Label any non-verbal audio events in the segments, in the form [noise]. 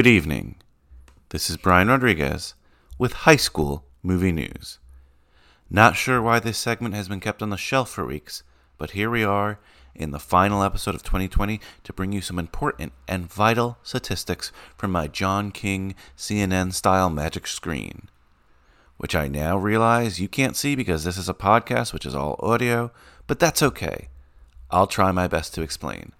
Good evening. This is Brian Rodriguez with High School Movie News. Not sure why this segment has been kept on the shelf for weeks, but here we are in the final episode of 2020 to bring you some important and vital statistics from my John King CNN style magic screen. Which I now realize you can't see because this is a podcast, which is all audio, but that's okay. I'll try my best to explain.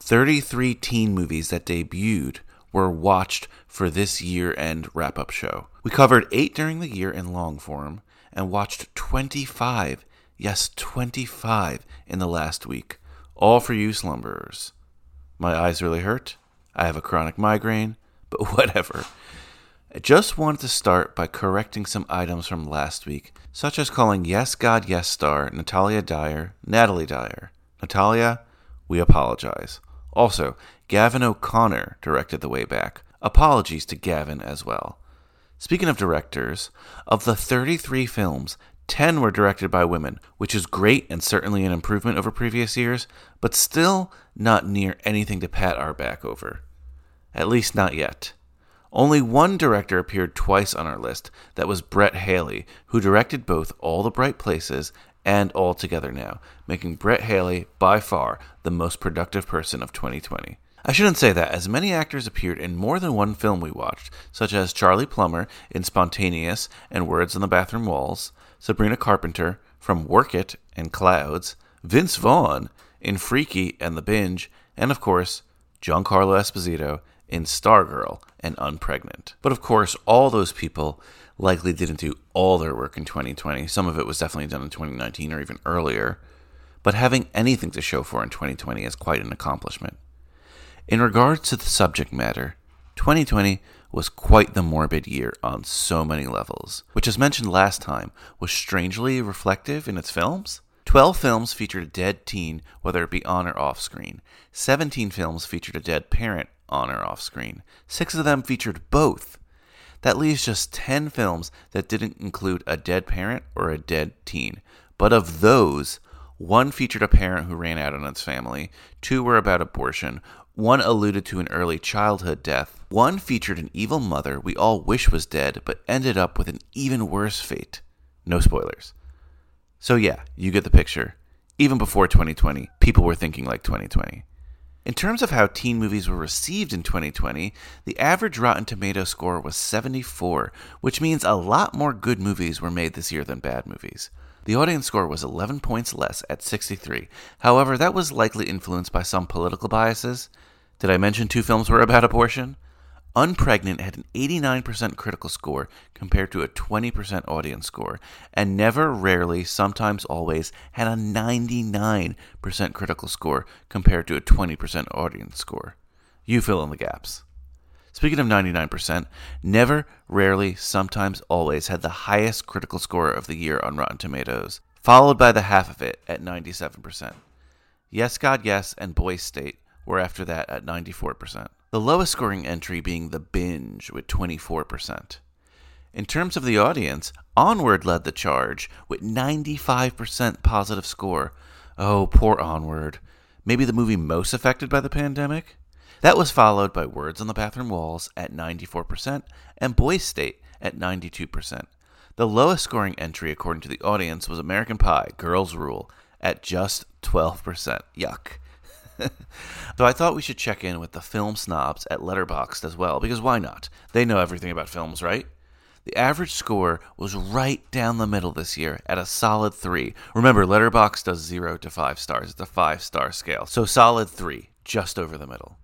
33 teen movies that debuted were watched for this year end wrap up show. We covered 8 during the year in long form and watched 25, yes, 25 in the last week, all for you slumberers. My eyes really hurt. I have a chronic migraine, [laughs] but whatever. I just wanted to start by correcting some items from last week, such as calling Yes God Yes star Natalia Dyer Natalie Dyer. Natalia, we apologize. Also, Gavin O'Connor directed The Way Back. Apologies to Gavin as well. Speaking of directors, of the 33 films, 10 were directed by women, which is great and certainly an improvement over previous years, but still not near anything to pat our back over. At least not yet. Only one director appeared twice on our list. That was Brett Haley, who directed both All the Bright Places and All Together Now, making Brett Haley by far the most productive person of 2020. I shouldn't say that, as many actors appeared in more than one film we watched, such as Charlie Plummer in Spontaneous and Words on the Bathroom Walls, Sabrina Carpenter from Work It and Clouds, Vince Vaughn in Freaky and The Binge, and of course, Giancarlo Esposito in Stargirl and Unpregnant. But of course, all those people likely didn't do all their work in 2020. Some of it was definitely done in 2019 or even earlier. But having anything to show for in 2020 is quite an accomplishment. In regards to the subject matter, 2020 was quite the morbid year on so many levels, which, as mentioned last time, was strangely reflective in its films. 12 films featured a dead teen, whether it be on or off screen. 17 films featured a dead parent, on or off screen. Six of them featured both. That leaves just 10 films that didn't include a dead parent or a dead teen. But of those, one featured a parent who ran out on its family, two were about abortion, one alluded to an early childhood death, one featured an evil mother we all wish was dead but ended up with an even worse fate. No spoilers. So, yeah, you get the picture. Even before 2020, people were thinking like 2020. In terms of how teen movies were received in 2020, the average Rotten Tomato score was 74, which means a lot more good movies were made this year than bad movies. The audience score was 11 points less at 63. However, that was likely influenced by some political biases. Did I mention two films were about abortion? Unpregnant had an 89% critical score compared to a 20% audience score, and Never, Rarely, Sometimes, Always had a 99% critical score compared to a 20% audience score. You fill in the gaps. Speaking of 99%, Never, Rarely, Sometimes, Always had the highest critical score of the year on Rotten Tomatoes, followed by the half of it at 97%. Yes, God, Yes, and Boys State were after that at 94%. The lowest scoring entry being The Binge with 24%. In terms of the audience, Onward led the charge with 95% positive score. Oh, poor Onward. Maybe the movie most affected by the pandemic? That was followed by Words on the Bathroom Walls at 94% and Boys State at 92%. The lowest scoring entry, according to the audience, was American Pie Girls Rule at just 12%. Yuck. [laughs] so I thought we should check in with the film snobs at Letterboxd as well, because why not? They know everything about films, right? The average score was right down the middle this year at a solid 3. Remember, Letterboxd does 0 to 5 stars. It's a 5 star scale. So solid 3, just over the middle.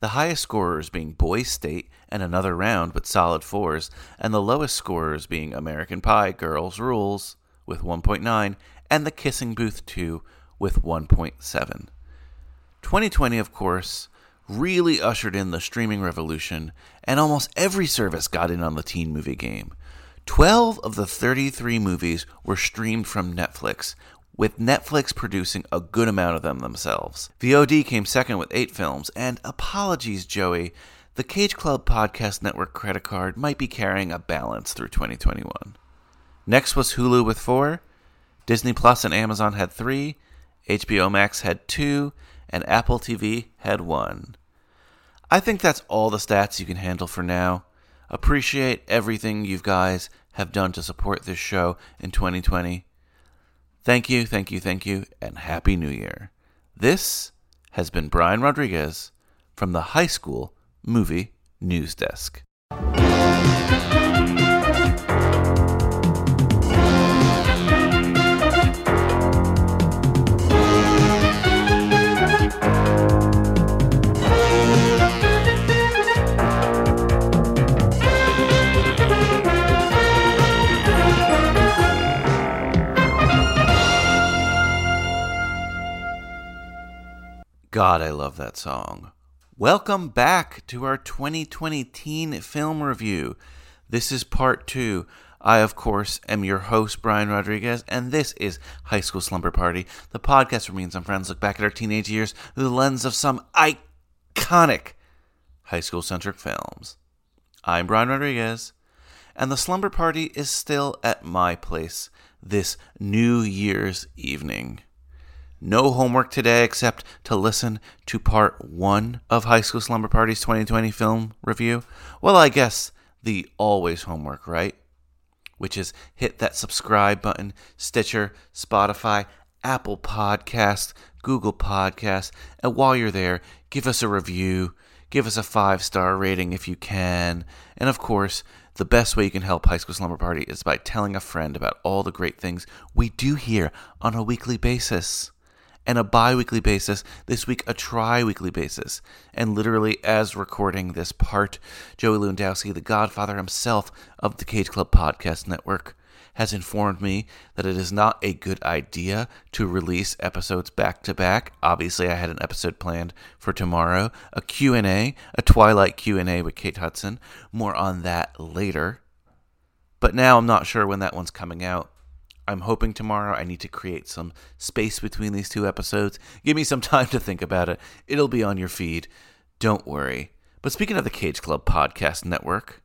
The highest scorers being Boys State and another round with solid 4s, and the lowest scorers being American Pie Girls Rules with 1.9 and The Kissing Booth 2 with 1.7. 2020, of course, really ushered in the streaming revolution, and almost every service got in on the teen movie game. 12 of the 33 movies were streamed from Netflix, with Netflix producing a good amount of them themselves. VOD came second with 8 films, and apologies, Joey, the Cage Club Podcast Network credit card might be carrying a balance through 2021. Next was Hulu with 4, Disney Plus and Amazon had 3, HBO Max had 2, and Apple TV had 1. I think that's all the stats you can handle for now. Appreciate everything you guys have done to support this show in 2020. Thank you, thank you, thank you, and Happy New Year. This has been Brian Rodriguez from the High School Movie News Desk. God, I love that song. Welcome back to our 2020 teen film review. This is part two. I, of course, am your host, Brian Rodriguez, and this is High School Slumber Party, the podcast where me and some friends look back at our teenage years through the lens of some iconic high school centric films. I'm Brian Rodriguez, and the Slumber Party is still at my place this New Year's evening. No homework today except to listen to part one of High School Slumber Party's 2020 film review. Well, I guess the always homework, right? Which is hit that subscribe button, Stitcher, Spotify, Apple Podcast, Google Podcast, and while you're there, give us a review, give us a five star rating if you can, and of course, the best way you can help High School Slumber Party is by telling a friend about all the great things we do here on a weekly basis and a bi weekly basis, this week a tri weekly basis. And literally, as recording this part, Joey Lewandowski, the godfather himself of the Cage Club Podcast Network, has informed me that it is not a good idea to release episodes back to back. Obviously, I had an episode planned for tomorrow, a Q&A, a Twilight Q&A with Kate Hudson. More on that later. But now I'm not sure when that one's coming out. I'm hoping tomorrow I need to create some space between these two episodes. Give me some [laughs] time to think about it. It'll be on your feed. Don't worry. But speaking of the Cage Club Podcast Network,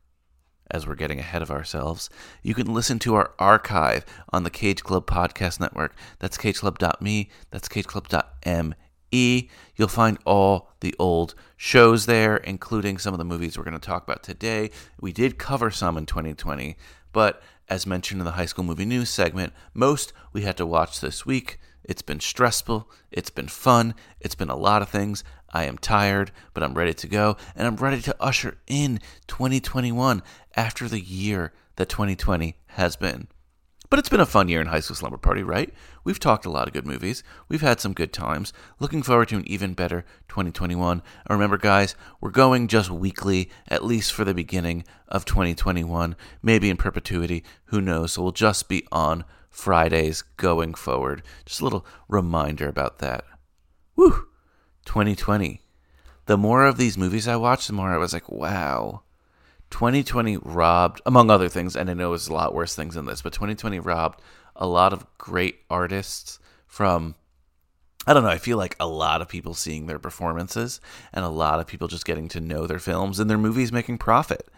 as we're getting ahead of ourselves, you can listen to our archive on the Cage Club Podcast Network. That's cageclub.me, that's cageclub.me. You'll find all the old shows there, including some of the movies we're going to talk about today. We did cover some in 2020, but as mentioned in the high school movie news segment, most we had to watch this week. It's been stressful, it's been fun, it's been a lot of things. I am tired, but I'm ready to go, and I'm ready to usher in 2021 after the year that 2020 has been. But it's been a fun year in High School Slumber Party, right? We've talked a lot of good movies. We've had some good times. Looking forward to an even better 2021. And remember, guys, we're going just weekly, at least for the beginning of 2021, maybe in perpetuity. Who knows? So we'll just be on Fridays going forward. Just a little reminder about that. Woo! 2020. The more of these movies I watched, the more I was like, wow 2020 robbed, among other things, and I know it's a lot worse things than this, but 2020 robbed a lot of great artists from. I don't know. I feel like a lot of people seeing their performances and a lot of people just getting to know their films and their movies making profit.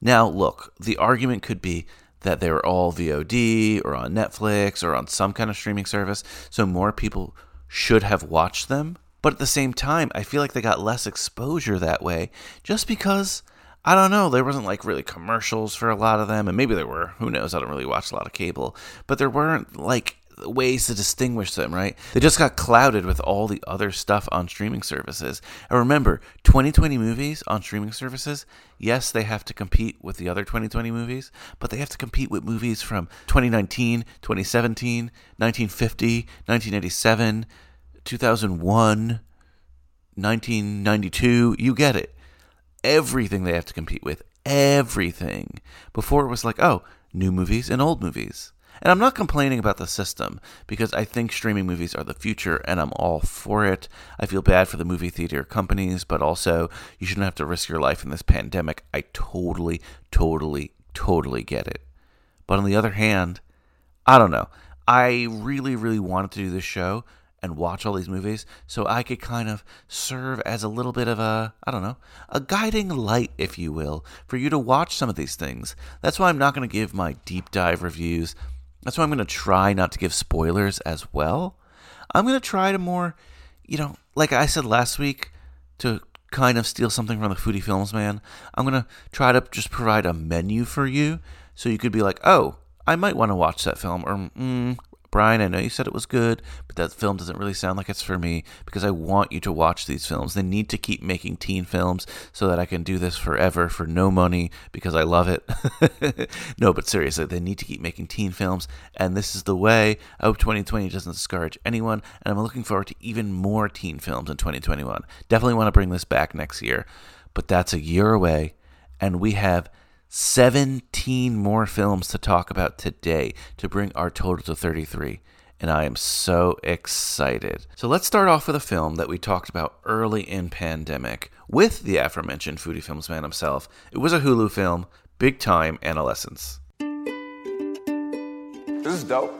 Now, look, the argument could be that they were all VOD or on Netflix or on some kind of streaming service, so more people should have watched them. But at the same time, I feel like they got less exposure that way just because I don't know, there wasn't like really commercials for a lot of them and maybe there were, who knows, I don't really watch a lot of cable, but there weren't like ways to distinguish them, right? They just got clouded with all the other stuff on streaming services. And remember, 2020 movies on streaming services, yes, they have to compete with the other 2020 movies, but they have to compete with movies from 2019, 2017, 1950, 1987, 2001, 1992. You get it. Everything they have to compete with. Everything. Before it was like, oh, new movies and old movies. And I'm not complaining about the system because I think streaming movies are the future and I'm all for it. I feel bad for the movie theater companies, but also you shouldn't have to risk your life in this pandemic. I totally, totally, totally get it. But on the other hand, I don't know. I really, really wanted to do this show and watch all these movies so I could kind of serve as a little bit of a, I don't know, a guiding light, if you will, for you to watch some of these things. That's why I'm not going to give my deep dive reviews. That's why I'm going to try not to give spoilers as well. I'm going to try to more, you know, like I said last week, to kind of steal something from the Foodie Films man. I'm going to try to just provide a menu for you so you could be like, oh, I might want to watch that film, or mm, Brian, I know you said it was good, but that film doesn't really sound like it's for me because I want you to watch these films. They need to keep making teen films so that I can do this forever for no money because I love it. [laughs] no, but seriously, they need to keep making teen films, and this is the way. I hope 2020 doesn't discourage anyone, and I'm looking forward to even more teen films in 2021. Definitely want to bring this back next year, but that's a year away, and we have 17 more films to talk about today to bring our total to 33. And I am so excited. So let's start off with a film that we talked about early in pandemic with the aforementioned Foodie Films man himself. It was a Hulu film, Big Time Adolescence. This is dope.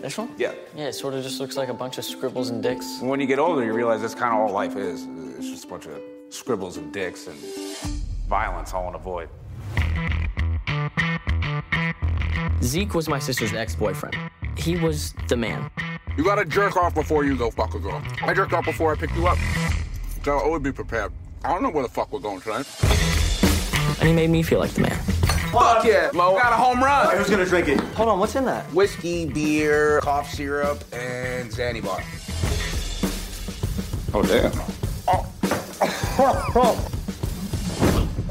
This one? Yeah. Yeah, it sort of just looks like a bunch of scribbles and dicks. When you get older, you realize that's kind of all life is. It's just a bunch of scribbles and dicks and violence all in a avoid. Zeke was my sister's ex-boyfriend. He was the man. You gotta jerk off before you go fuck a girl. I jerked off before I picked you up. So I always be prepared. I don't know where the fuck we're going tonight. And he made me feel like the man. Fuck yeah, Mo. Got a home run. Who's gonna drink it? Hold on, what's in that? Whiskey, beer, cough syrup, and Zanny bar. Oh, damn. Oh. [laughs]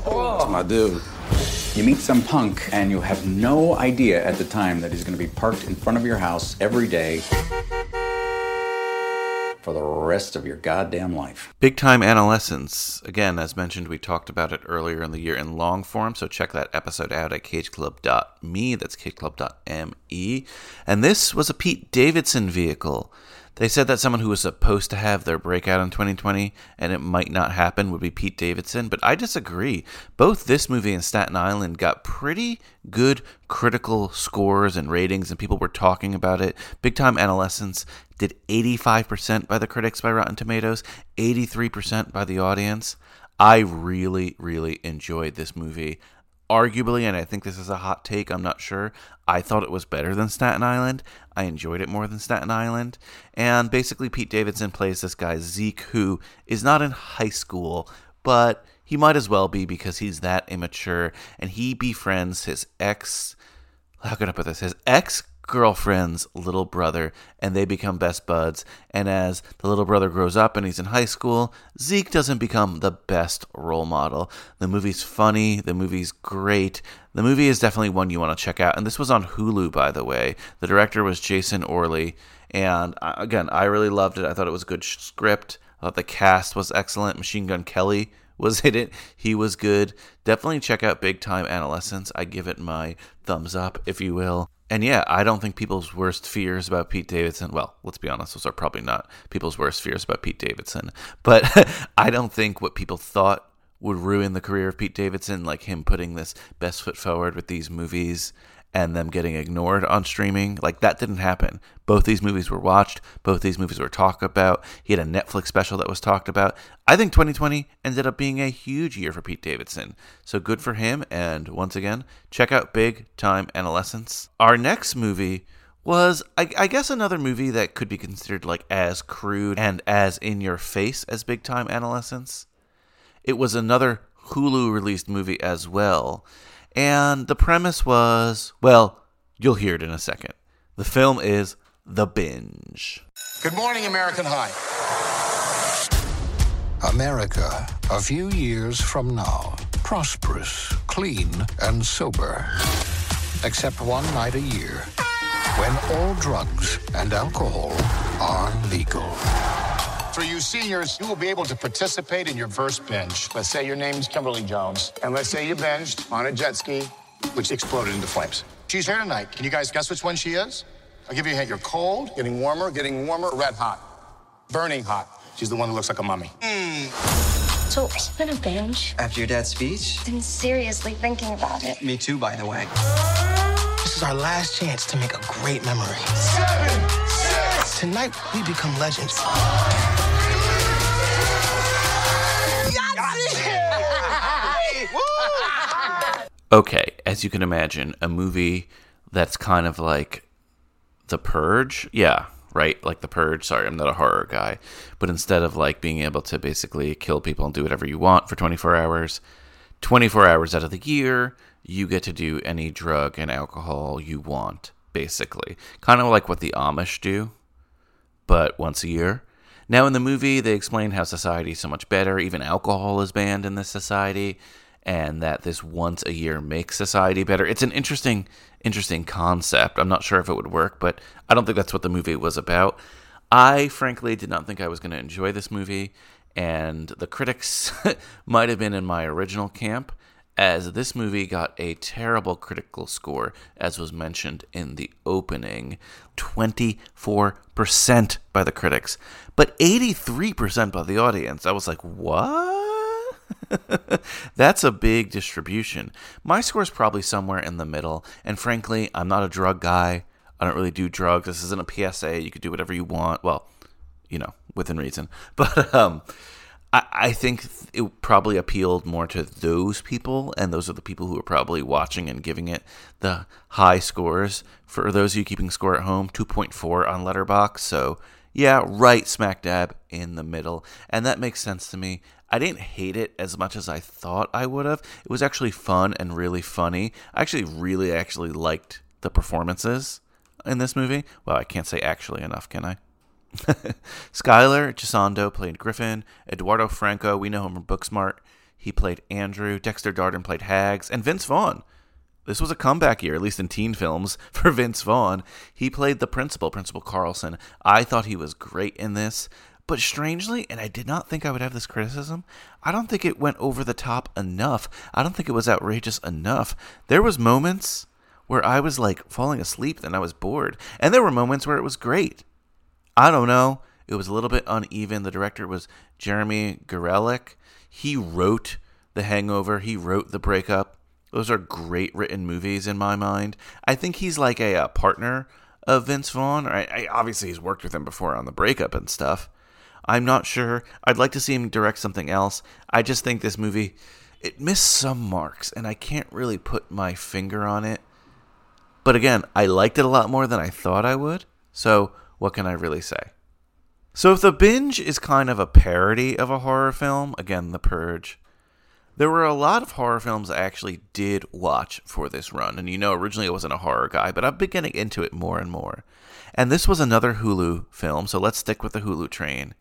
That's my dude. You meet some punk and you have no idea at the time that he's going to be parked in front of your house every day for the rest of your goddamn life. Big Time Adolescence. Again, as mentioned, we talked about it earlier in the year in long form, so check that episode out at cageclub.me. That's cageclub.me. And this was a Pete Davidson vehicle. They said that someone who was supposed to have their breakout in 2020 and it might not happen would be Pete Davidson, but I disagree. Both this movie and Staten Island got pretty good critical scores and ratings, and people were talking about it. Big Time Adolescence did 85% by the critics by Rotten Tomatoes, 83% by the audience. I really, really enjoyed this movie arguably, and I think this is a hot take, I'm not sure. I thought it was better than Staten Island. I enjoyed it more than Staten Island. And basically, Pete Davidson plays this guy, Zeke, who is not in high school, but he might as well be because he's that immature. And he befriends his ex. How can I put this? His ex girlfriend's little brother and they become best buds. And as the little brother grows up and he's in high school, Zeke doesn't become the best role model. The movie's funny, the movie's great. The movie is definitely one you want to check out. And this was on Hulu, by the way. The director was Jason Orley. And uh, again, I really loved it. I thought it was a good script. I thought the cast was excellent. Machine Gun Kelly [laughs] was in it. He was good. Definitely check out Big Time Adolescence. I give it my thumbs up, if you will. And yeah, I don't think people's worst fears about Pete Davidson, well, let's be honest, those are probably not people's worst fears about Pete Davidson. [laughs] But [laughs] I don't think what people thought would ruin the career of Pete Davidson, like him putting this best foot forward with these movies and them getting ignored on streaming. Like that didn't happen. Both these movies were watched, both these movies were talked about. He had a Netflix special that was talked about. I think 2020 ended up being a huge year for Pete Davidson. So good for him and once again, check out Big Time Adolescence. Our next movie was, I, I guess, another movie that could be considered like as crude and as in your face as Big Time Adolescence. It was another Hulu released movie as well. And the premise was, well, you'll hear it in a second. The film is The Binge. Good morning, American High. America, a few years from now, prosperous, clean, and sober. Except one night a year, when all drugs and alcohol are legal. For you seniors, you will be able to participate in your first binge. Let's say your name's Kimberly Jones, and let's say you binged on a jet ski, which exploded into flames. She's here tonight. Can you guys guess which one she is? I'll give you a hint. You're cold, getting warmer, getting warmer, red hot, burning hot. She's the one who looks like a mummy. Hmm. So, are you gonna binge? After your dad's speech? I'm seriously thinking about it. Me too, by the way. This is our last chance to make a great memory. Seven, six. Tonight, we become legends. Okay, as you can imagine, a movie that's kind of like The Purge. Yeah, right? Like The Purge. Sorry, I'm not a horror guy. But instead of like being able to basically kill people and do whatever you want for 24 hours, 24 hours out of the year, you get to do any drug and alcohol you want, basically. Kind of like what the Amish do, but once a year. Now, in the movie, they explain how society is so much better. Even alcohol is banned in this society, and that this once a year makes society better. It's an interesting, interesting concept. I'm not sure if it would work, but I don't think that's what the movie was about. I frankly did not think I was going to enjoy this movie, and the critics [laughs] might have been in my original camp, as this movie got a terrible critical score, as was mentioned in the opening 24% by the critics, but 83% by the audience. I was like, what? [laughs] That's a big distribution. My score is probably somewhere in the middle, and frankly, I'm not a drug guy. I don't really do drugs. This isn't a PSA. You could do whatever you want. Well, you know, within reason. [laughs] But um, I, I think it probably appealed more to those people, and those are the people who are probably watching and giving it the high scores. For those of you keeping score at home, 2.4 on Letterboxd. So yeah, right smack dab in the middle, and that makes sense to me. I didn't hate it as much as I thought I would have. It was actually fun and really funny. I actually really actually liked the performances in this movie. Well, I can't say actually enough, can I? [laughs] Skylar Gisondo played Griffin. Eduardo Franco, we know him from Booksmart. He played Andrew. Dexter Darden played Hags. And Vince Vaughn. This was a comeback year, at least in teen films, [laughs] for Vince Vaughn. He played the principal, Principal Carlson. I thought he was great in this. But strangely, and I did not think I would have this criticism, I don't think it went over the top enough. I don't think it was outrageous enough. There was moments where I was like falling asleep and I was bored. And there were moments where it was great. I don't know. It was a little bit uneven. The director was Jeremy Garelick. He wrote The Hangover. He wrote The Breakup. Those are great written movies in my mind. I think he's like a, a partner of Vince Vaughn. I, I, obviously, he's worked with him before on The Breakup and stuff. I'm not sure. I'd like to see him direct something else. I just think this movie it missed some marks, and I can't really put my finger on it. But again, I liked it a lot more than I thought I would. So what can I really say? So if The Binge is kind of a parody of a horror film, again, The Purge, there were a lot of horror films I actually did watch for this run. And you know, originally I wasn't a horror guy, but I've been getting into it more and more. And this was another Hulu film, so let's stick with the Hulu train.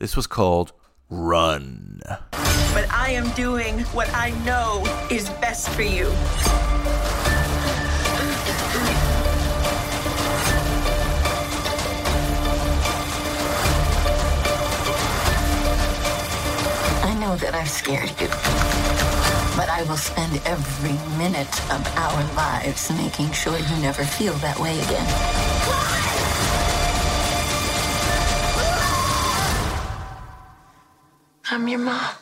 This was called Run. But I am doing what I know is best for you. I know that I've scared you. But I will spend every minute of our lives making sure you never feel that way again. I'm your mom.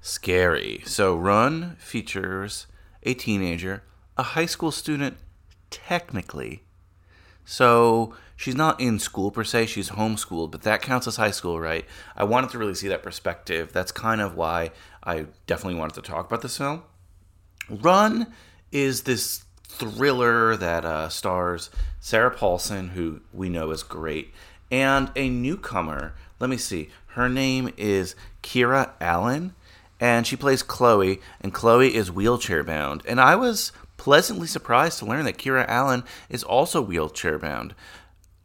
Scary. So, Run features a teenager, a high school student, technically, So she's not in school per se, she's homeschooled, but that counts as high school, right? I wanted to really see that perspective. That's kind of why I definitely wanted to talk about this film. Run is this thriller that uh, stars Sarah Paulson, who we know is great, and a newcomer. Let me see. Her name is Kiera Allen, and she plays Chloe, and Chloe is wheelchair bound. And I was pleasantly surprised to learn that Kiera Allen is also wheelchair bound.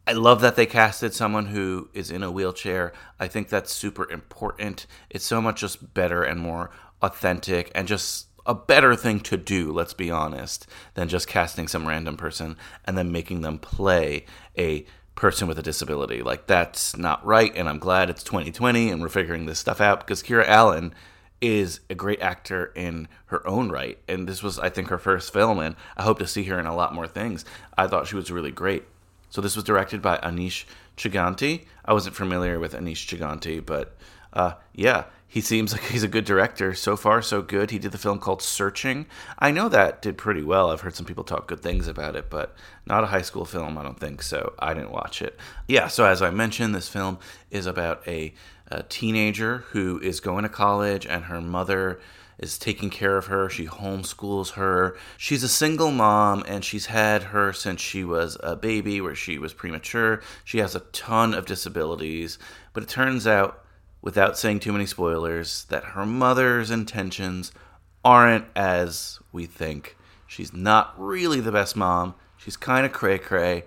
I love that they casted someone who is in a wheelchair. I think that's super important. It's so much just better and more authentic and just a better thing to do, let's be honest, than just casting some random person and then making them play a person with a disability. Like, that's not right, and I'm glad it's 2020 and we're figuring this stuff out because Kiera Allen is a great actor in her own right. And this was, I think, her first film, and I hope to see her in a lot more things. I thought she was really great. So this was directed by Aneesh Chaganty. I wasn't familiar with Aneesh Chaganty, but uh, yeah, he seems [laughs] like he's a good director. So far, so good. He did the film called Searching. I know that did pretty well. I've heard some people talk good things about it, but not a high school film, I don't think. So I didn't watch it. Yeah, so as I mentioned, this film is about a, a teenager who is going to college and her mother is taking care of her. She homeschools her. She's a single mom and she's had her since she was a baby, where she was premature. She has a ton of disabilities, but it turns out without saying too many spoilers, that her mother's intentions aren't as we think. She's not really the best mom. She's kind of cray cray.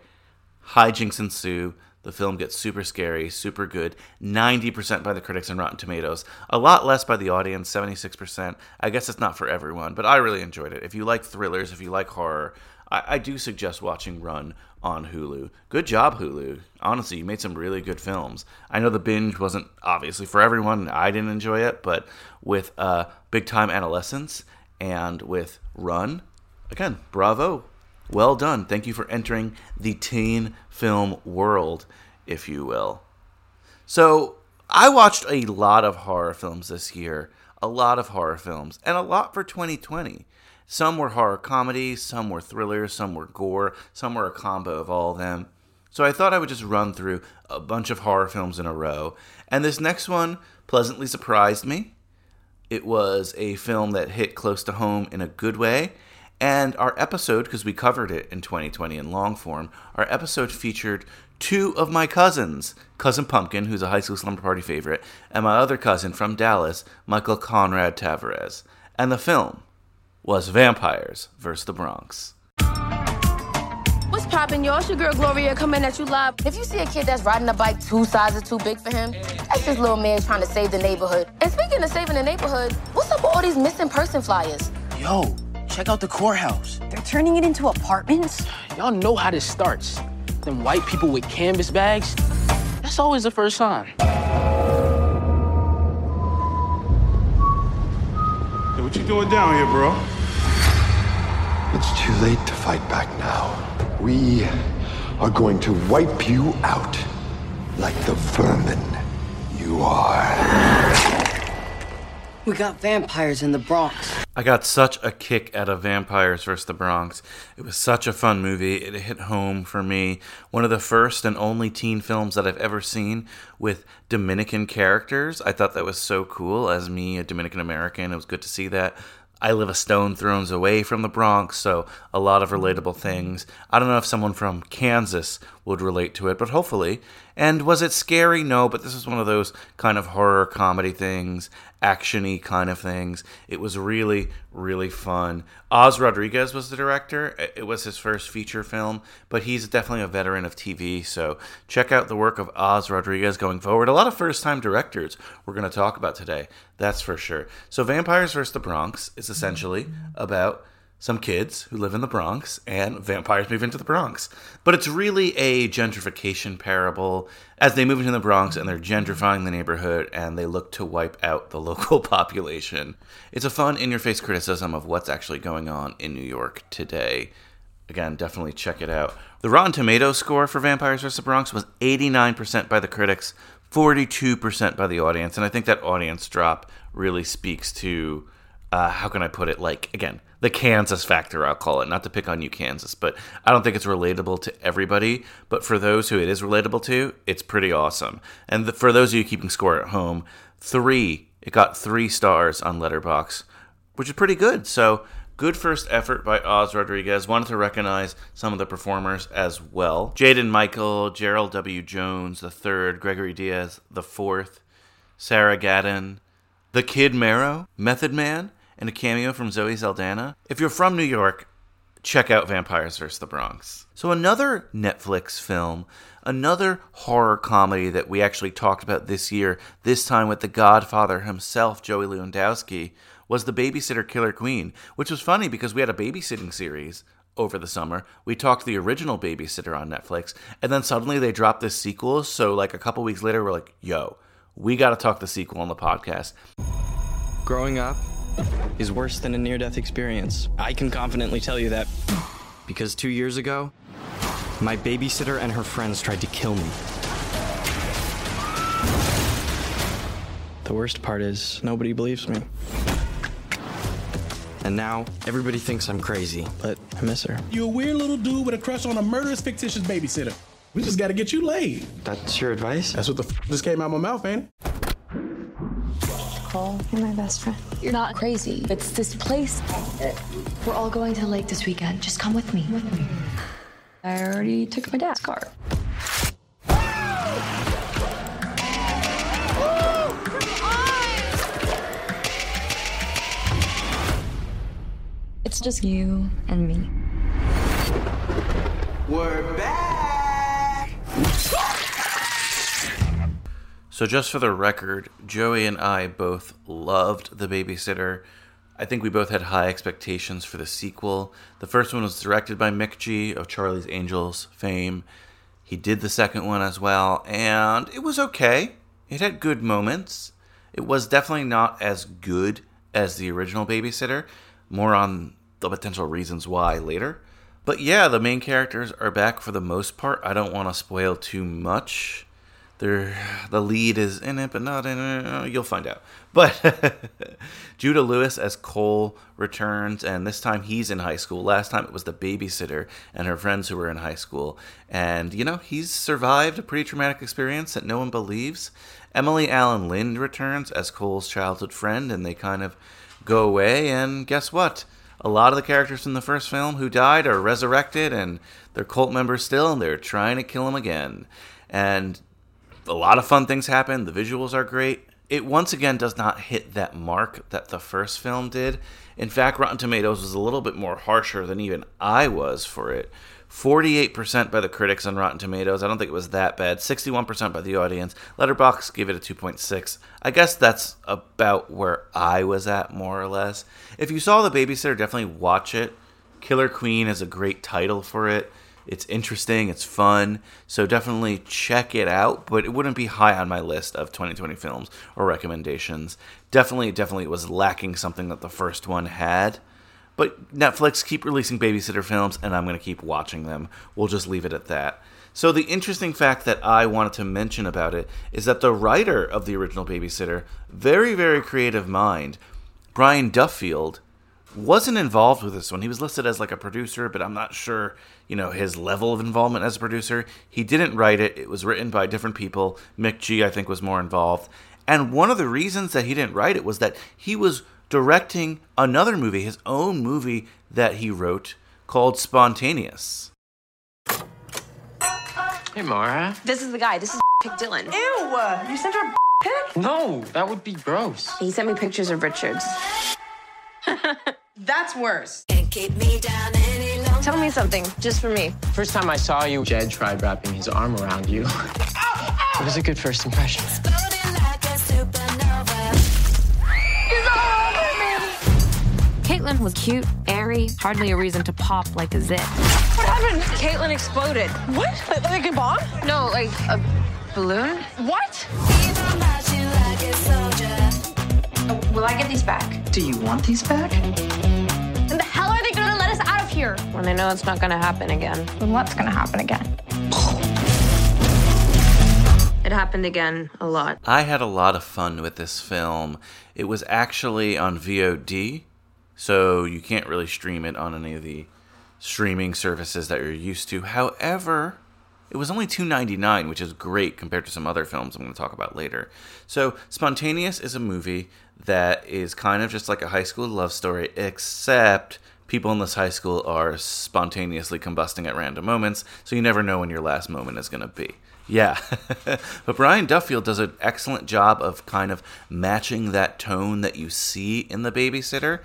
Hijinks ensue. The film gets super scary, super good. 90% by the critics and Rotten Tomatoes. A lot less by the audience, 76%. I guess it's not for everyone, but I really enjoyed it. If you like thrillers, if you like horror, I, I do suggest watching Run on Hulu. Good job, Hulu. Honestly, you made some really good films. I know the binge wasn't obviously for everyone. I didn't enjoy it, but with uh, Big Time Adolescence and with Run, again, bravo. Well done. Thank you for entering the teen film world, if you will. So, I watched a lot of horror films this year, a lot of horror films, and a lot for 2020. Some were horror comedies, some were thrillers, some were gore, some were a combo of all of them. So I thought I would just run through a bunch of horror films in a row. And this next one pleasantly surprised me. It was a film that hit close to home in a good way. And our episode, because we covered it in 2020 in long form, our episode featured two of my cousins Cousin Pumpkin, who's a high school slumber party favorite, and my other cousin from Dallas, Michael Conrad Tavares. And the film was Vampires vs. the Bronx. What's poppin', y'all? It's your girl Gloria coming at you live. If you see a kid that's riding a bike two sizes too big for him, that's this little man trying to save the neighborhood. And speaking of saving the neighborhood, what's up with all these missing person flyers? Yo, check out the courthouse. They're turning it into apartments? Y'all know how this starts. Them white people with canvas bags, that's always the first sign. What you doing down here, bro? It's too late to fight back now. We are going to wipe you out like the vermin you are. We got vampires in the Bronx. I got such a kick out of Vampires vs. the Bronx. It was such a fun movie. It hit home for me. One of the first and only teen films that I've ever seen with Dominican characters. I thought that was so cool. As me, a Dominican American, it was good to see that. I live a stone throws away from the Bronx, so a lot of relatable things. I don't know if someone from Kansas would relate to it, but hopefully. And was it scary? No, but this is one of those kind of horror comedy things, actiony kind of things. It was really, really fun. Oz Rodriguez was the director. It was his first feature film, but he's definitely a veteran of TV. So check out the work of Oz Rodriguez going forward. A lot of first-time directors we're going to talk about today. That's for sure. So Vampires vs. the Bronx is essentially about some kids who live in the Bronx and vampires move into the Bronx. But it's really a gentrification parable as they move into the Bronx and they're gentrifying the neighborhood and they look to wipe out the [laughs] local population. It's a fun in your face criticism of what's actually going on in New York today. Again, definitely check it out. The Rotten Tomatoes score for Vampires vs. the Bronx was 89% by the critics, 42% by the audience. And I think that audience drop really speaks to, uh, how can I put it? Like, again, the Kansas factor, I'll call it. Not to pick on you, Kansas, but I don't think it's relatable to everybody. But for those who it is relatable to, it's pretty awesome. And the, for those of you keeping score at home, three, it got three stars on Letterboxd, which is pretty good. So good first effort by Oz Rodriguez. Wanted to recognize some of the performers as well. Jaden Michael, Gerald W. Jones the third, Gregory Diaz the fourth, Sarah Gadon, the Kid Mero, Method Man, and a cameo from Zoe Saldana. If you're from New York, check out Vampires vs. the Bronx. So, another Netflix film, another horror comedy that we actually talked about this year, this time with the Godfather himself, Joey Lewandowski, was The Babysitter Killer Queen, which was funny because we had a babysitting series over the summer. We talked the original Babysitter on Netflix, and then suddenly they dropped this sequel. So, like a couple weeks later, we're like, yo, we got to talk the sequel on the podcast. Growing up is worse than a near death experience. I can confidently tell you that because two years ago, my babysitter and her friends tried to kill me. The worst part is, nobody believes me. And now, everybody thinks I'm crazy, but I miss her. You're a weird little dude with a crush on a murderous, fictitious babysitter. We just gotta get you laid. That's your advice? That's what the f- just came out of my mouth, ain't it? Cole, you're my best friend. You're not crazy. It's this place. We're all going to the lake this weekend. Just come with me. With me. I already took my dad's car. It's just you and me. We're back. So, just for the record, Joey and I both loved The Babysitter. I think we both had high expectations for the sequel. The first one was directed by McG of Charlie's Angels fame. He did the second one as well, and it was okay. It had good moments. It was definitely not as good as the original Babysitter. More on the potential reasons why later. But yeah, the main characters are back for the most part. I don't want to spoil too much. They're, the lead is in it, but not in it. Uh, you'll find out. But [laughs] Judah Lewis as Cole returns, and this time he's in high school. Last time it was the babysitter and her friends who were in high school. And, you know, he's survived a pretty traumatic experience that no one believes. Emily Alyn Lind returns as Cole's childhood friend, and they kind of go away. And guess what? a lot of the characters in the first film who died are resurrected and they're cult members still and they're trying to kill him again. And a lot of fun things happen. The visuals are great. It once again does not hit that mark that the first film did. In fact, Rotten Tomatoes was a little bit more harsher than even I was for it. 48% by the critics on Rotten Tomatoes. I don't think it was that bad. 61% by the audience. Letterboxd gave it a 2.6. I guess that's about where I was at, more or less. If you saw The Babysitter, definitely watch it. Killer Queen is a great title for it. It's interesting, it's fun, so definitely check it out, but it wouldn't be high on my list of 2020 films or recommendations. Definitely, definitely was lacking something that the first one had. But Netflix keep releasing babysitter films, and I'm going to keep watching them. We'll just leave it at that. So, the interesting fact that I wanted to mention about it is that the writer of the original Babysitter, very, very creative mind, Brian Duffield, wasn't involved with this one. He was listed as like a producer, but I'm not sure, you know, his level of involvement as a producer. He didn't write it. It was written by different people. McG, I think, was more involved. And one of the reasons that he didn't write it was that he was directing another movie, his own movie that he wrote called Spontaneous. Hey, Mara. This is the guy. This is [laughs] Pick Dylan. Ew! You sent her a [laughs] pic? No, that would be gross. He sent me pictures of Richards. [laughs] That's worse. Tell me something, just for me. First time I saw you, Jed tried wrapping his arm around you. [laughs] it was a good first impression. Caitlin was cute, airy, hardly a reason to pop like a zit. What happened? Caitlin exploded. What? Like, like a bomb? No, like a balloon. What? Will I get these back? Do you want these back? And the hell are they gonna let us out of here? When they know it's not gonna happen again. Then what's gonna happen again? It happened again a lot. I had a lot of fun with this film. It was actually on VOD so you can't really stream it on any of the streaming services that you're used to. However, it was only $2.99, which is great compared to some other films I'm going to talk about later. So, Spontaneous is a movie that is kind of just like a high school love story, except people in this high school are spontaneously combusting at random moments, so you never know when your last moment is going to be. Yeah. [laughs] but Brian Duffield does an excellent job of kind of matching that tone that you see in The Babysitter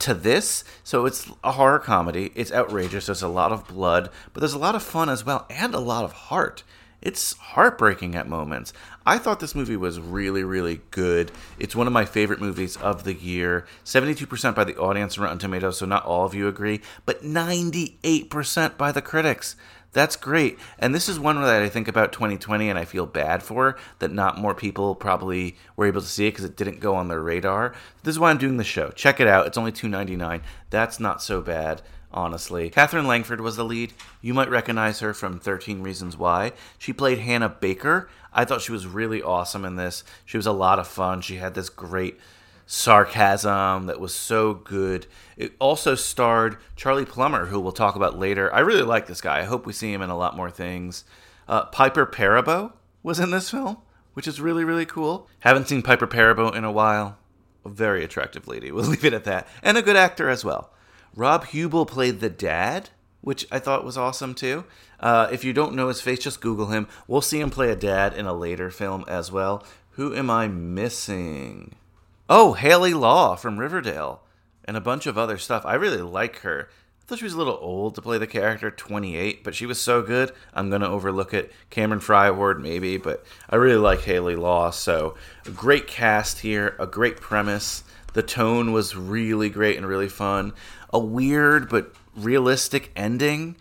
to this. So it's a horror comedy. It's outrageous. There's a lot of blood, but there's a lot of fun as well and a lot of heart. It's heartbreaking at moments. I thought this movie was really, really good. It's one of my favorite movies of the year. 72% by the audience on Rotten Tomatoes, so not all of you agree, but 98% by the critics. That's great. And this is one that I think about 2020 and I feel bad for that not more people probably were able to see it because it didn't go on their radar. This is why I'm doing the show. Check it out. It's only $2.99. That's not so bad honestly. Katherine Langford was the lead. You might recognize her from 13 Reasons Why. She played Hannah Baker. I thought she was really awesome in this. She was a lot of fun. She had this great sarcasm that was so good. It also starred Charlie Plummer, who we'll talk about later. I really like this guy. I hope we see him in a lot more things. Uh, Piper Perabo was in this film, which is really, really cool. Haven't seen Piper Perabo in a while. A very attractive lady. [laughs] We'll leave it at that. And a good actor as well. Rob Huebel played the dad, which I thought was awesome too. Uh, if you don't know his face, just Google him. We'll see him play a dad in a later film as well. Who am I missing? Oh, Hayley Law from Riverdale and a bunch of other stuff. I really like her. I thought she was a little old to play the character, 28, but she was so good. I'm going to overlook it. Cameron Fry Award, maybe, but I really like Hayley Law. So, a great cast here, a great premise. The tone was really great and really fun. A weird but realistic ending.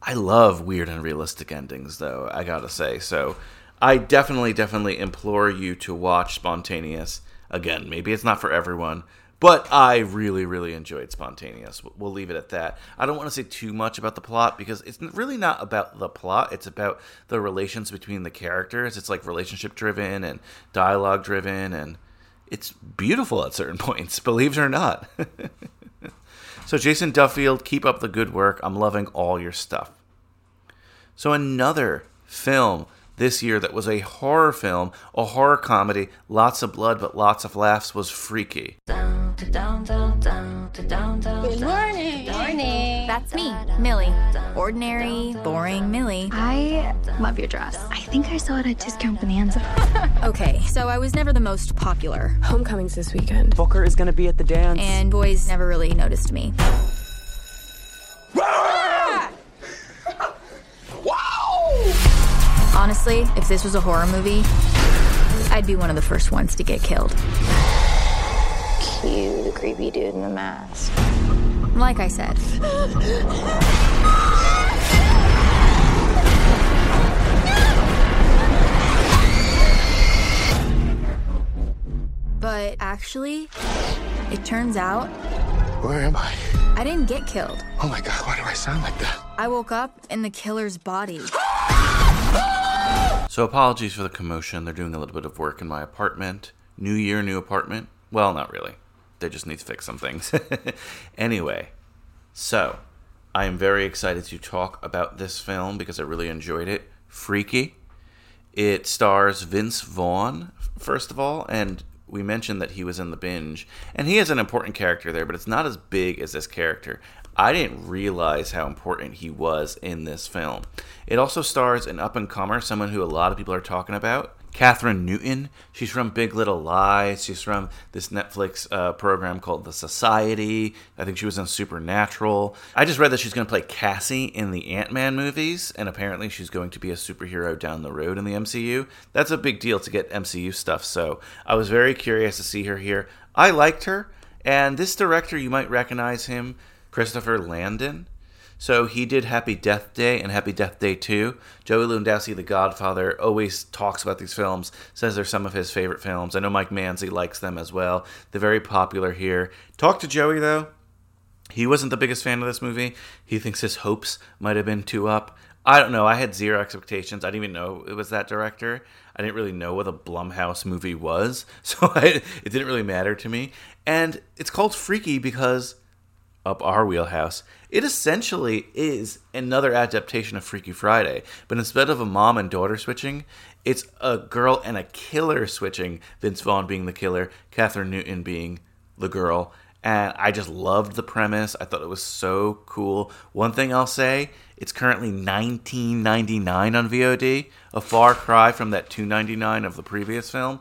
I love weird and realistic endings, though, I gotta say. So, I definitely, definitely implore you to watch Spontaneous. Again, maybe it's not for everyone, but I really, really enjoyed Spontaneous. We'll leave it at that. I don't want to say too much about the plot because it's really not about the plot. It's about the relations between the characters. It's like relationship driven and dialogue driven, and it's beautiful at certain [laughs] points, believe it or not. [laughs] so, Jason Duffield, keep up the good work. I'm loving all your stuff. So, another film this year that was a horror film, a horror comedy, lots of blood but lots of laughs was Freaky. Good morning. Morning. That's me, Millie. Ordinary, boring Millie. I love your dress. I think I saw it at Discount Bonanza. [laughs] okay, so I was never the most popular. Homecoming's this weekend. Booker is gonna be at the dance. And boys never really noticed me. Honestly, if this was a horror movie, I'd be one of the first ones to get killed. Cue the creepy dude in the mask. Like I said. But actually, it turns out Where am I? I didn't get killed. Oh my god, why do I sound like that? I woke up in the killer's body. [gasps] [laughs] So, apologies for the commotion. They're doing a little bit of work in my apartment. New year, new apartment. Well, not really. They just need to fix some things. [laughs] anyway, so I am very excited to talk about this film because I really enjoyed it. Freaky. It stars Vince Vaughn, first of all, and we mentioned that he was in the binge, and he is an important character there, but it's not as big as this character. I didn't realize how important he was in this film. It also stars an up and comer, someone who a lot of people are talking about, Kathryn Newton. She's from Big Little Lies. She's from this Netflix uh, program called The Society. I think she was in Supernatural. I just read that she's going to play Cassie in the Ant Man movies, and apparently she's going to be a superhero down the road in the MCU. That's a big deal to get MCU stuff, so I was very curious to see her here. I liked her, and this director, you might recognize him, Christopher Landon. So he did Happy Death Day and Happy Death Day 2. Joey Lewandowski, The Godfather, always talks about these films, says they're some of his favorite films. I know Mike Manzi likes them as well. They're very popular here. Talk to Joey, though. He wasn't the biggest fan of this movie. He thinks his hopes might have been too up. I don't know. I had zero expectations. I didn't even know it was that director. I didn't really know what a Blumhouse movie was, [laughs] so I, it didn't really matter to me. And it's called Freaky because up our wheelhouse. It essentially is another adaptation of Freaky Friday, but instead of a mom and daughter switching, it's a girl and a killer switching. Vince Vaughn being the killer, Kathryn Newton being the girl. And I just loved the premise. I thought it was so cool. One thing I'll say, it's currently 19.99 on VOD, a far cry from that 2.99 of the previous film.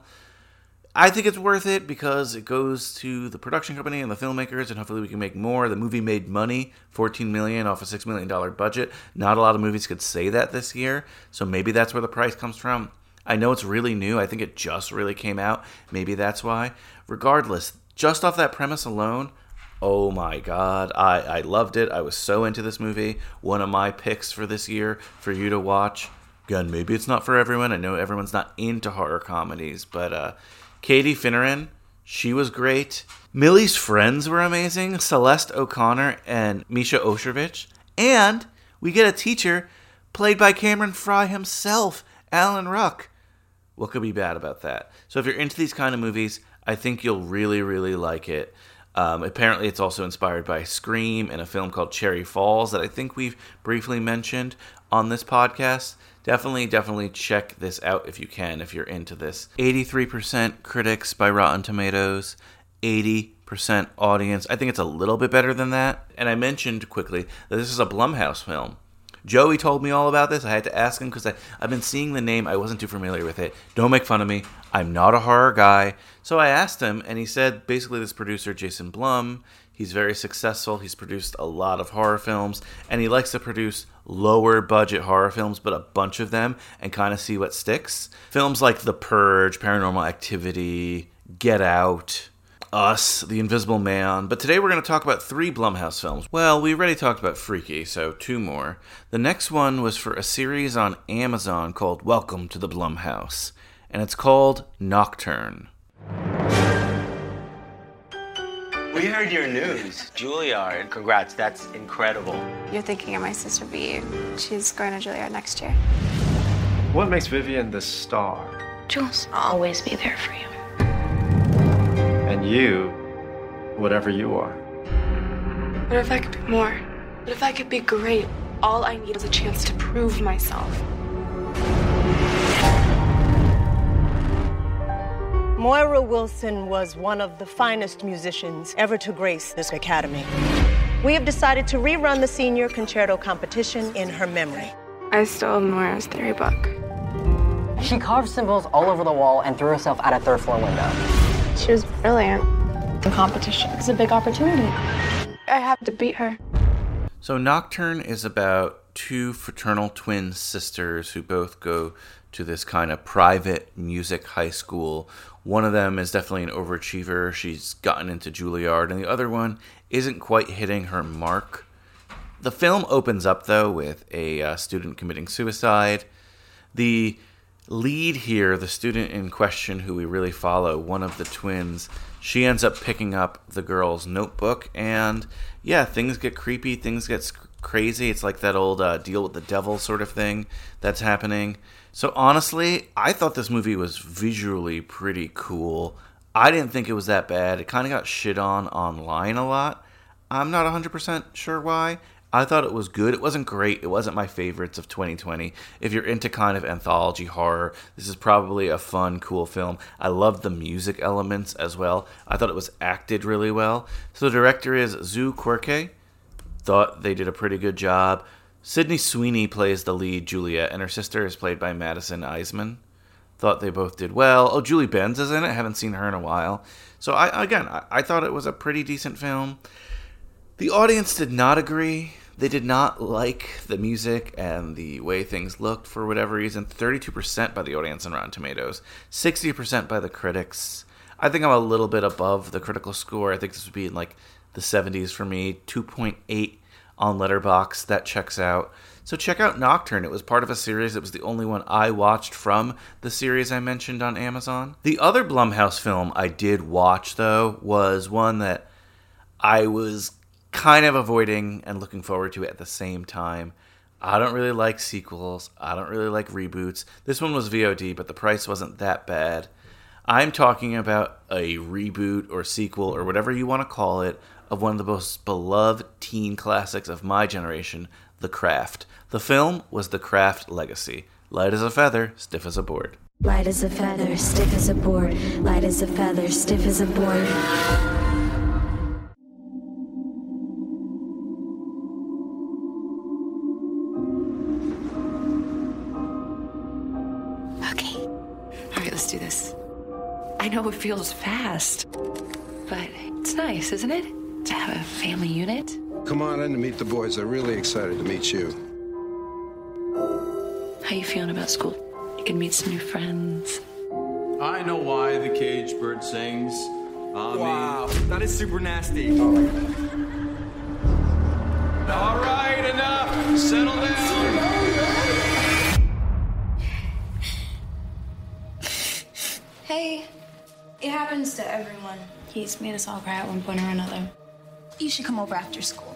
I think it's worth it because it goes to the production company and the filmmakers, and hopefully we can make more. The movie made money, fourteen million off a six million dollar budget. Not a lot of movies could say that this year, so maybe that's where the price comes from. I know it's really new. I think it just really came out. Maybe that's why. Regardless, just off that premise alone, oh my god, I, I loved it. I was so into this movie. One of my picks for this year for you to watch. Again, maybe it's not for everyone. I know everyone's not into horror comedies, but uh, Katie Finneran, she was great. Millie's friends were amazing. Celeste O'Connor and Misha Osherovich. And we get a teacher played by Cameron Fry himself, Alan Ruck. What could be bad about that? So if you're into these kind of movies, I think you'll really, really like it. Um, apparently, it's also inspired by Scream and a film called Cherry Falls that I think we've briefly mentioned on this podcast. Definitely, definitely check this out if you can, if you're into this. 83% critics by Rotten Tomatoes, 80% audience. I think it's a little bit better than that. And I mentioned quickly that this is a Blumhouse film. Joey told me all about this. I had to ask him because I've been seeing the name. I wasn't too familiar with it. Don't make fun of me. I'm not a horror guy. So I asked him, and he said basically this producer, Jason Blum, he's very successful. He's produced a lot of horror films, and he likes to produce lower budget horror films, but a bunch of them, and kind of see what sticks. Films like The Purge, Paranormal Activity, Get Out. Us, The Invisible Man, but today we're going to talk about three Blumhouse films. Well, we already talked about Freaky, so two more. The next one was for a series on Amazon called Welcome to the Blumhouse, and it's called Nocturne. We heard your news. Juilliard, and congrats, that's incredible. You're thinking of my sister B. She's going to Juilliard next year. What makes Vivian the star? Jules, I'll always be there for you. And you, whatever you are. What if I could be more? What if I could be great? All I need is a chance to prove myself. Moira Wilson was one of the finest musicians ever to grace this academy. We have decided to rerun the senior concerto competition in her memory. I stole Moira's theory book. She carved symbols all over the wall and threw herself out a third floor window. She was brilliant. The competition is a big opportunity. I have to beat her. So, Nocturne is about two fraternal twin sisters who both go to this kind of private music high school. One of them is definitely an overachiever. She's gotten into Juilliard, and the other one isn't quite hitting her mark. The film opens up, though, with a uh, student committing suicide. The lead here, the student in question who we really follow, one of the twins, she ends up picking up the girl's notebook, and yeah, things get creepy, things get crazy. It's like that old uh, deal with the devil sort of thing that's happening. So honestly, I thought this movie was visually pretty cool. I didn't think it was that bad. It kind of got shit on online a lot. I'm not 100% sure why. I thought it was good. It wasn't great. It wasn't my favorites of 2020. If you're into kind of anthology horror, this is probably a fun, cool film. I love the music elements as well. I thought it was acted really well. So the director is Zu Quirke. Thought they did a pretty good job. Sydney Sweeney plays the lead, Juliet, and her sister is played by Madison Iseman. Thought they both did well. Oh, Julie Benz is in it. Haven't seen her in a while. So I again, I, I thought it was a pretty decent film. The audience did not agree. They did not like the music and the way things looked for whatever reason. 32% by the audience on Rotten Tomatoes, 60% by the critics. I think I'm a little bit above the critical score. I think this would be in like the 70s for me. 2.8 on Letterboxd. That checks out. So check out Nocturne. It was part of a series. It was the only one I watched from the series I mentioned on Amazon. The other Blumhouse film I did watch though was one that I was kind of avoiding and looking forward to at the same time. I don't really like sequels. I don't really like reboots. This one was VOD, but the price wasn't that bad. I'm talking about a reboot or sequel or whatever you want to call it of one of the most beloved teen classics of my generation, The Craft. The film was The Craft Legacy. Light as a feather, stiff as a board. Light as a feather, stiff as a board. Light as a feather, stiff as a board. Okay. All right, let's do this. I know it feels fast, but it's nice, isn't it? To have a family unit. Come on in to meet the boys. They're really excited to meet you. How you feeling about school? You can meet some new friends. I know why the caged bird sings. I Wow, that is super nasty. Mean... All right, enough. Settle down. Hey, it happens to everyone. He's made us all cry at one point or another. You should come over after school.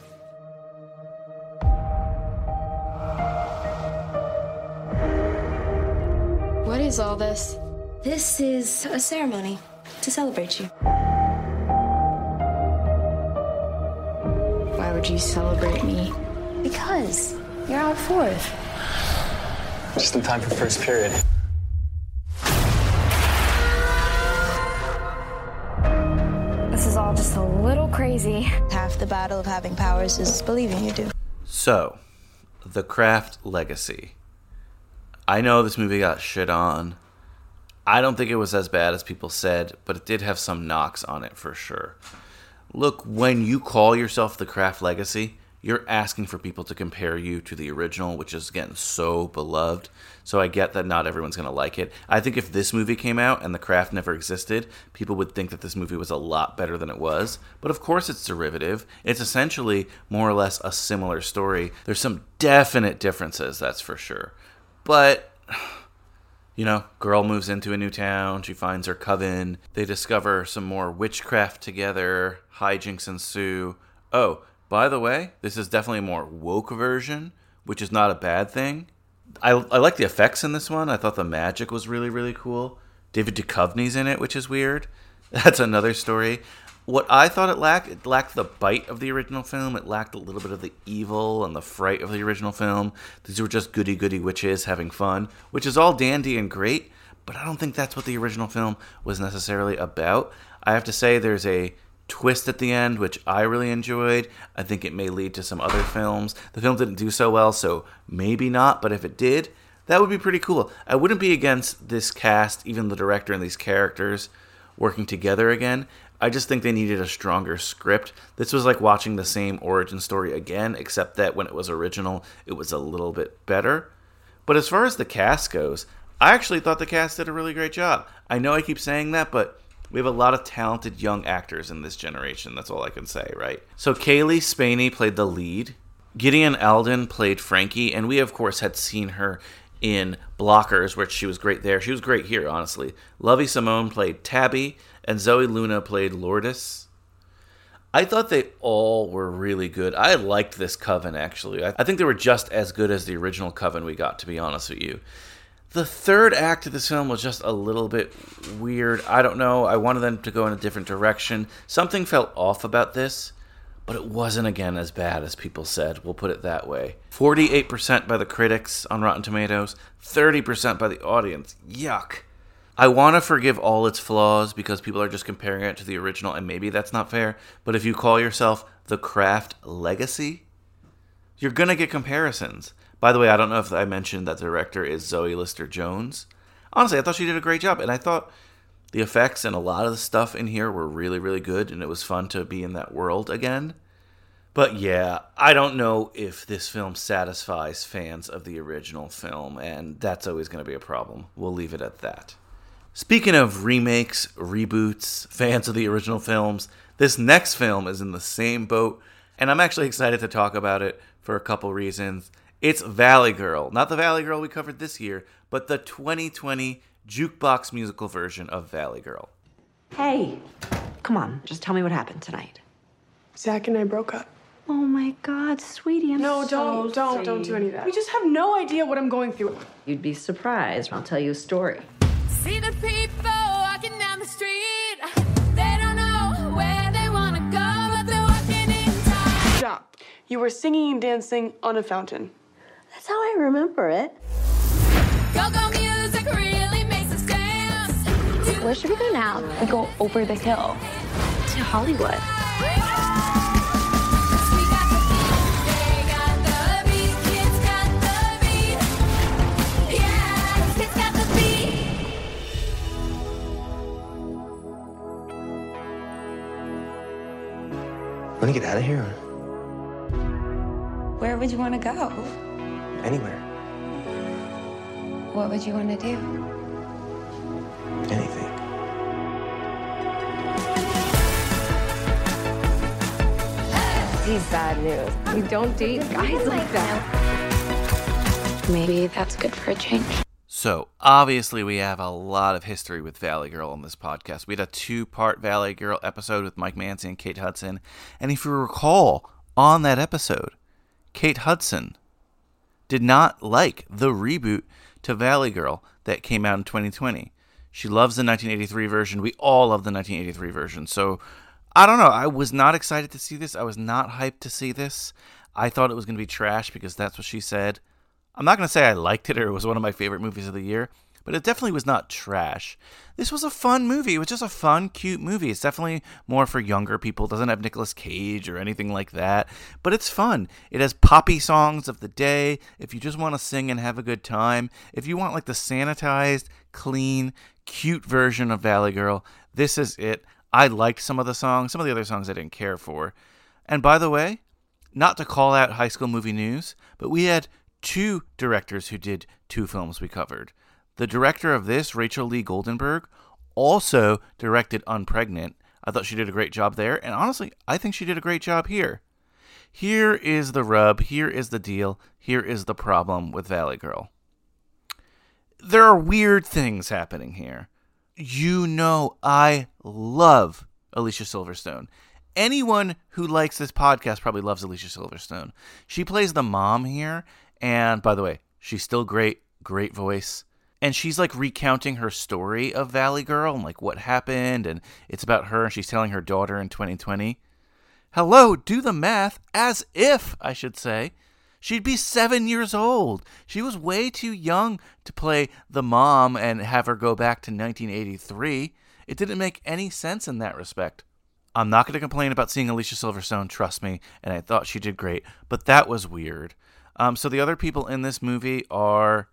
What is all this? This is a ceremony to celebrate you. Why would you celebrate me? Because you're out fourth. Just in time for first period. Crazy. Half the battle of having powers is believing you do. So, The Craft Legacy. I know this movie got shit on. I don't think it was as bad as people said, but it did have some knocks on it for sure. Look, when you call yourself The Craft Legacy, you're asking for people to compare you to the original, which is again so beloved. So I get that not everyone's going to like it. I think if this movie came out and The Craft never existed, people would think that this movie was a lot better than it was. But of course, it's derivative. It's essentially more or less a similar story. There's some definite differences, that's for sure. But you know, girl moves into a new town, she finds her coven, they discover some more witchcraft together, hijinks ensue. Oh, by the way, this is definitely a more woke version, which is not a bad thing. I, I like the effects in this one. I thought the magic was really, really cool. David Duchovny's in it, which is weird. [laughs] That's another story. What I thought it lacked, it lacked the bite of the original film. It lacked a little bit of the evil and the fright of the original film. These were just goody goody witches having fun, which is all dandy and great, but I don't think that's what the original film was necessarily about. I have to say, there's a twist at the end, which I really enjoyed. I think it may lead to some other films. The film didn't do so well, so maybe not, but if it did, that would be pretty cool. I wouldn't be against this cast, even the director and these characters working together again. I just think they needed a stronger script. This was like watching the same origin story again, except that when it was original, it was a little bit better. But as far as the cast goes, I actually thought the cast did a really great job. I know I keep saying that, but we have a lot of talented young actors in this generation. That's all I can say, right? So Cailee Spaeny played the lead. Gideon Adlon played Frankie, and we of course had seen her in Blockers, which she was great there. She was great here, honestly. Lovie Simone played Tabby, and Zoey Luna played Lourdes. I thought they all were really good. I liked this Coven, actually. I think they were just as good as the original Coven we got, to be honest with you. The third act of this film was just a little bit weird. I don't know. I wanted them to go in a different direction. Something felt off about this, but it wasn't again as bad as people said. We'll put it that way. 48% by the critics on Rotten Tomatoes, 30% by the audience. Yuck. I want to forgive all its flaws because people are just comparing it to the original, and maybe that's not fair. But if you call yourself The Craft Legacy, you're going to get comparisons. By the way, I don't know if I mentioned that the director is Zoe Lister Jones. Honestly, I thought she did a great job, and I thought the effects and a lot of the stuff in here were really, really good, and it was fun to be in that world again. But yeah, I don't know if this film satisfies fans of the original film, and that's always going to be a problem. We'll leave it at that. Speaking of remakes, reboots, fans of the original films, this next film is in the same boat, and I'm actually excited to talk about it for a couple reasons. It's Valley Girl, not the Valley Girl we covered this year, but the 2020 jukebox musical version of Valley Girl. Hey, come on, just tell me what happened tonight. Zach and I broke up. Oh my god, sweetie, I'm No, so don't, don't, don't do any of that. You just have no idea what I'm going through. You'd be surprised. I'll tell you a story. See the people walking down the street. They don't know where they wanna go, but they're walking in time. Stop. You were singing and dancing on a fountain. That's how I remember it. Go-go music really makes us dance. Where should we go now? We go over the hill to Hollywood. Want to get out of here? Where would you want to go? Anywhere. What would you want to do? Anything. He's bad news. We don't date guys like that. Maybe that's good for a change. So, obviously, we have a lot of history with Valley Girl on this podcast. We had a two part Valley Girl episode with Mike Manzi and Kate Hudson. And if you recall, on that episode, Kate Hudson did not like the reboot to Valley Girl that came out in 2020. She loves the 1983 version. We all love the 1983 version. So, I don't know. I was not excited to see this. I was not hyped to see this. I thought it was going to be trash because that's what she said. I'm not going to say I liked it or it was one of my favorite movies of the year, but it definitely was not trash. This was a fun movie. It was just a fun, cute movie. It's definitely more for younger people. It doesn't have Nicolas Cage or anything like that, but it's fun. It has poppy songs of the day. If you just want to sing and have a good time, if you want like the sanitized, clean, cute version of Valley Girl, this is it. I liked some of the songs. Some of the other songs I didn't care for. And by the way, not to call out high school movie news, but we had two directors who did two films we covered. The director of this, Rachel Lee Goldenberg, also directed Unpregnant. I thought she did a great job there, and honestly, I think she did a great job here. Here is the rub, here is the deal, here is the problem with Valley Girl. There are weird things happening here. You know, I love Alicia Silverstone. Anyone who likes this podcast probably loves Alicia Silverstone. She plays the mom here, and by the way, she's still great, great voice. And she's like recounting her story of Valley Girl and like what happened, and it's about her, and she's telling her daughter in 2020. Hello, do the math, as if, I should say. She'd be seven years old. She was way too young to play the mom and have her go back to 1983. It didn't make any sense in that respect. I'm not going to complain about seeing Alicia Silverstone, trust me, and I thought she did great, but that was weird. Um, so the other people in this movie are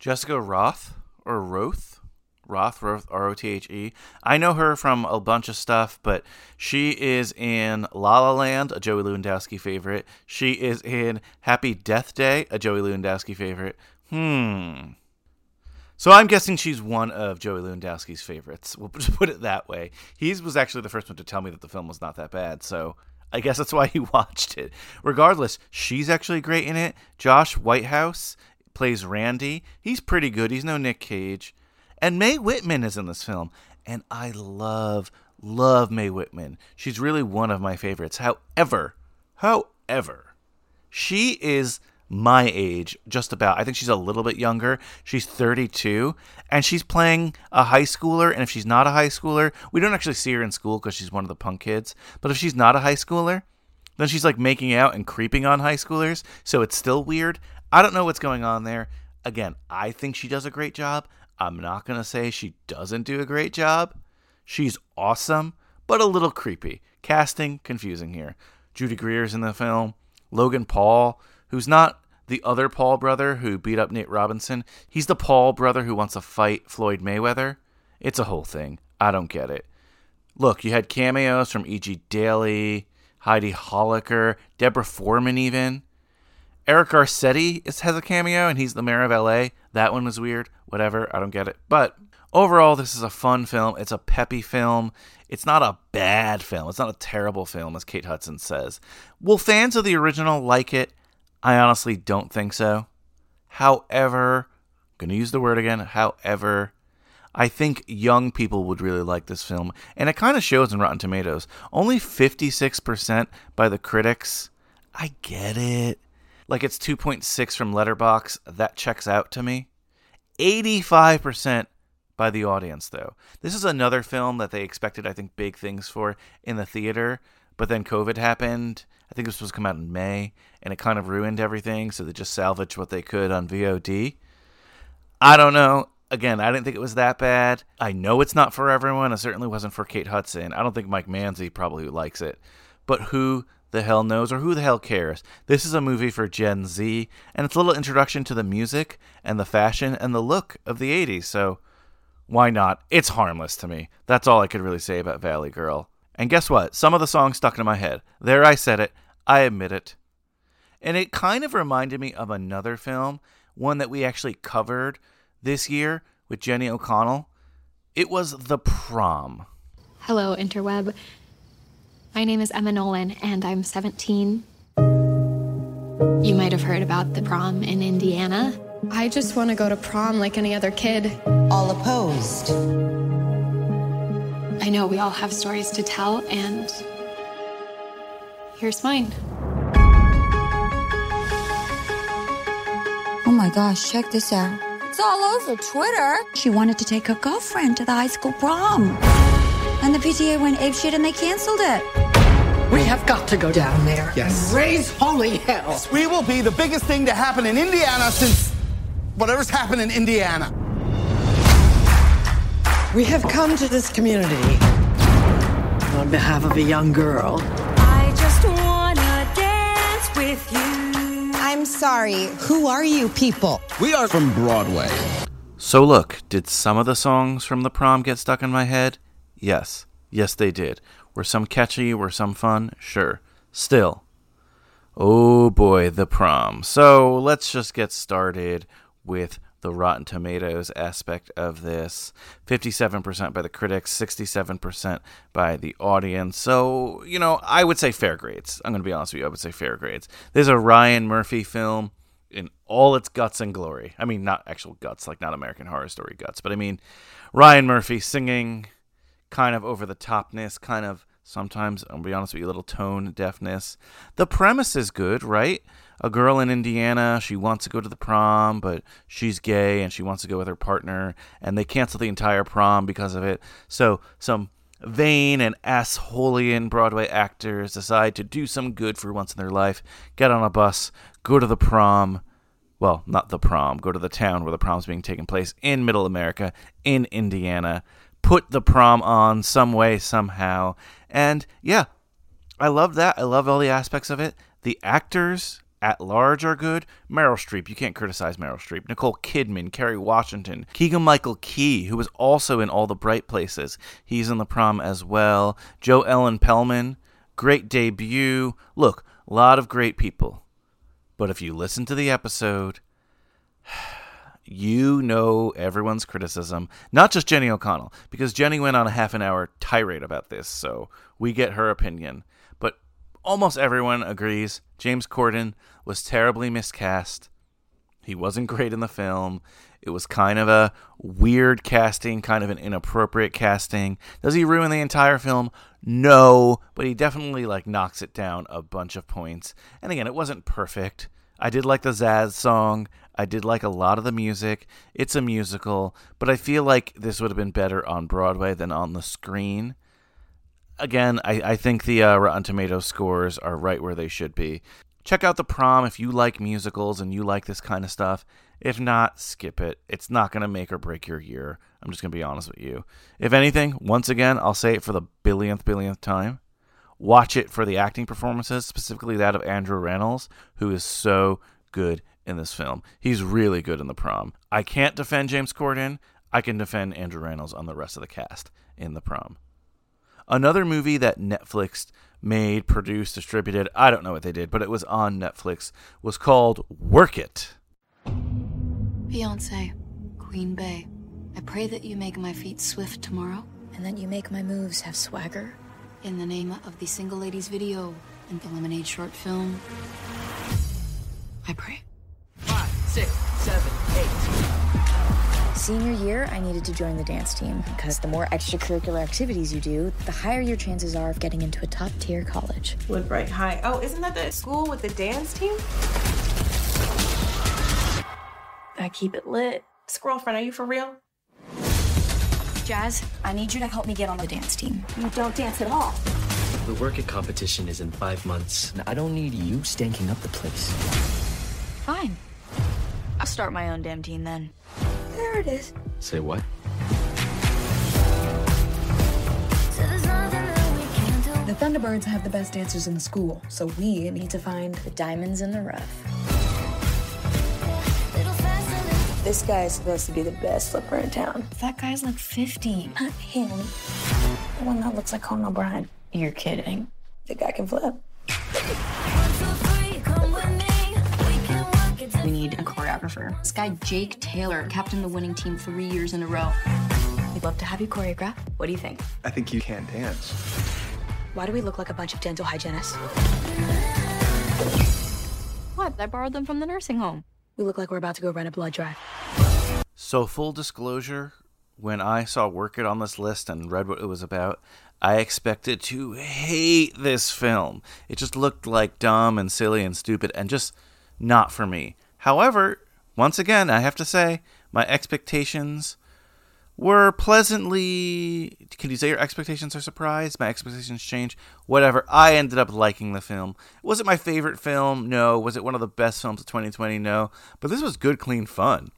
Jessica Roth or Roth. Roth, Roth, R O T H E. I know her from a bunch of stuff, but she is in La La Land, a Joey Lewandowski favorite. She is in Happy Death Day, a Joey Lewandowski favorite. Hmm. So I'm guessing she's one of Joey Lewandowski's favorites. We'll [laughs] just put it that way. He was actually the first one to tell me that the film was not that bad, so I guess that's why he [laughs] watched it. Regardless, she's actually great in it. Josh Whitehouse plays Randy. He's pretty good. He's no Nick Cage. And Mae Whitman is in this film, and I love love Mae Whitman. She's really one of my favorites. However, however, she is my age, just about. I think she's a little bit younger. She's 32, and she's playing a high schooler. And if she's not a high schooler, we don't actually see her in school because she's one of the punk kids. But if she's not a high schooler, then she's like making out and creeping on high schoolers. So it's still weird. I don't know what's going on there. Again, I think she does a great job. I'm not going to say she doesn't do a great job. She's awesome, but a little creepy. Casting confusing here. Judy Greer's in the film. Logan Paul, who's not the other Paul brother who beat up Nate Robinson. He's the Paul brother who wants to fight Floyd Mayweather. It's a whole thing. I don't get it. Look, you had cameos from E.G. Daily, Heidi Holicker, Deborah Foreman, even. Eric Garcetti is, has a cameo, and he's the mayor of LA. That one was weird. Whatever, I don't get it. But overall, this is a fun film. It's a peppy film. It's not a bad film. It's not a terrible film, as Kate Hudson says. Will fans of the original like it? I honestly don't think so. However, I'm going to use the word again. However, I think young people would really like this film, and it kind of shows in Rotten Tomatoes. Only 56% by the critics. I get it. Like it's 2.6 from Letterboxd. That checks out to me. 85% by the audience, though. This is another film that they expected, I think, big things for in the theater, but then COVID happened. I think it was supposed to come out in May, and it kind of ruined everything, so they just salvaged what they could on VOD. I don't know. Again, I didn't think it was that bad. I know it's not for everyone. It certainly wasn't for Kate Hudson. I don't think Mike Manzi probably likes it. But who the hell knows or who the hell cares? This is a movie for Gen Z, and it's a little introduction to the music and the fashion and the look of the 80s, so why not? It's harmless to me. That's all I could really say about Valley Girl. And guess what? Some of the songs stuck in my head. There I said it. I admit it. And it kind of reminded me of another film, one that we actually covered this year with Jenny O'Connell. It was The Prom. Hello, interweb. My name is Emma Nolan, and I'm 17. You might have heard about the prom in Indiana. I just want to go to prom like any other kid. All opposed. I know we all have stories to tell, and here's mine. Oh my gosh, check this out. It's all over Twitter. She wanted to take her girlfriend to the high school prom. And the PTA went apeshit and they canceled it. We have got to go down there Yes. and raise holy hell. We will be the biggest thing to happen in Indiana since whatever's happened in Indiana. We have come to this community on behalf of a young girl. I just wanna dance with you. I'm sorry. Who are you people? We are from Broadway. So, look, did some of the songs from the prom get stuck in my head? Yes. Yes, they did. Were some catchy? Were some fun? Sure. Still. Oh boy, the prom. So, let's just get started with the Rotten Tomatoes aspect of this 57% by the critics, 67% by the audience. So, you know, I would say fair grades. I'm going to be honest with you. I would say fair grades. This is a Ryan Murphy film in all its guts and glory. I mean, not actual guts, like not American Horror Story guts, but I mean, Ryan Murphy singing kind of over the topness, kind of sometimes, I'll be honest with you, a little tone deafness. The premise is good, right? A girl in Indiana, she wants to go to the prom, but she's gay and she wants to go with her partner, and they cancel the entire prom because of it. So, some vain and assholian Broadway actors decide to do some good for once in their life, get on a bus, go to the prom. Well, not the prom, go to the town where the prom's being taken place in Middle America, in Indiana. Put the prom on some way, somehow. And yeah, I love that. I love all the aspects of it. The actors at large are good. Meryl Streep, you can't criticize Meryl Streep. Nicole Kidman, Kerry Washington, Keegan Michael Key, who was also in All the Bright Places. He's in the prom as well. Jo Ellen Pellman, great debut. Look, a lot of great people. But if you listen to the episode, you know everyone's criticism, not just Jenny O'Connell, because Jenny went on a half an hour tirade about this, so we get her opinion. But almost everyone agrees James Corden was terribly miscast. He wasn't great in the film. It was kind of a weird casting, kind of an inappropriate casting. Does he ruin the entire film? No, but he definitely like knocks it down a bunch of points. And again, it wasn't perfect. I did like the Zazz song. I did like a lot of the music. It's a musical, but I feel like this would have been better on Broadway than on the screen. Again, I, I think the uh, Rotten Tomato scores are right where they should be. Check out the prom if you like musicals and you like this kind of stuff. If not, skip it. It's not going to make or break your year. I'm just going to be honest with you. If anything, once again, I'll say it for the billionth, billionth time. Watch it for the acting performances, specifically that of Andrew Rannells, who is so good in this film. He's really good in the prom. I can't defend James Corden. I can defend Andrew Rannells on the rest of the cast in the prom. Another movie that Netflix made, produced, distributed, I don't know what they did, but it was on Netflix, was called Work It. Beyonce, Queen Bey, I pray that you make my feet swift tomorrow. And that you make my moves have swagger. In the name of the Single Ladies video and the Lemonade short film, I pray. Five, six, seven, eight. Senior year, I needed to join the dance team because the more extracurricular activities you do, the higher your chances are of getting into a top tier college. Woodbright High. Oh, isn't that the school with the dance team? I keep it lit. Squirrelfriend, are you for real? Jazz, I need you to help me get on the dance team. You don't dance at all. The Work It competition is in five months, and I don't need you stanking up the place. Fine. I'll start my own damn team then. There it is. Say what? The Thunderbirds have the best dancers in the school, so we need to find the diamonds in the rough. This guy is supposed to be the best flipper in town. That guy's like 15. Not him. The one that looks like Conan O'Brien. You're kidding. The guy can flip. We need a choreographer. This guy, Jake Taylor, captained the winning team three years in a row. We'd love to have you choreograph. What do you think? I think you can dance. Why do we look like a bunch of dental hygienists? What? I borrowed them from the nursing home. We look like we're about to go run a blood drive. So, full disclosure, when I saw Work It on this list and read what it was about, I expected to hate this film. It just looked like dumb and silly and stupid and just not for me. However, once again, I have to say, my expectations were pleasantly. Can you say your expectations are surprised? My expectations change. Whatever. I ended up liking the film. Was it my favorite film? No. Was it one of the best films of 2020? No. But this was good, clean fun.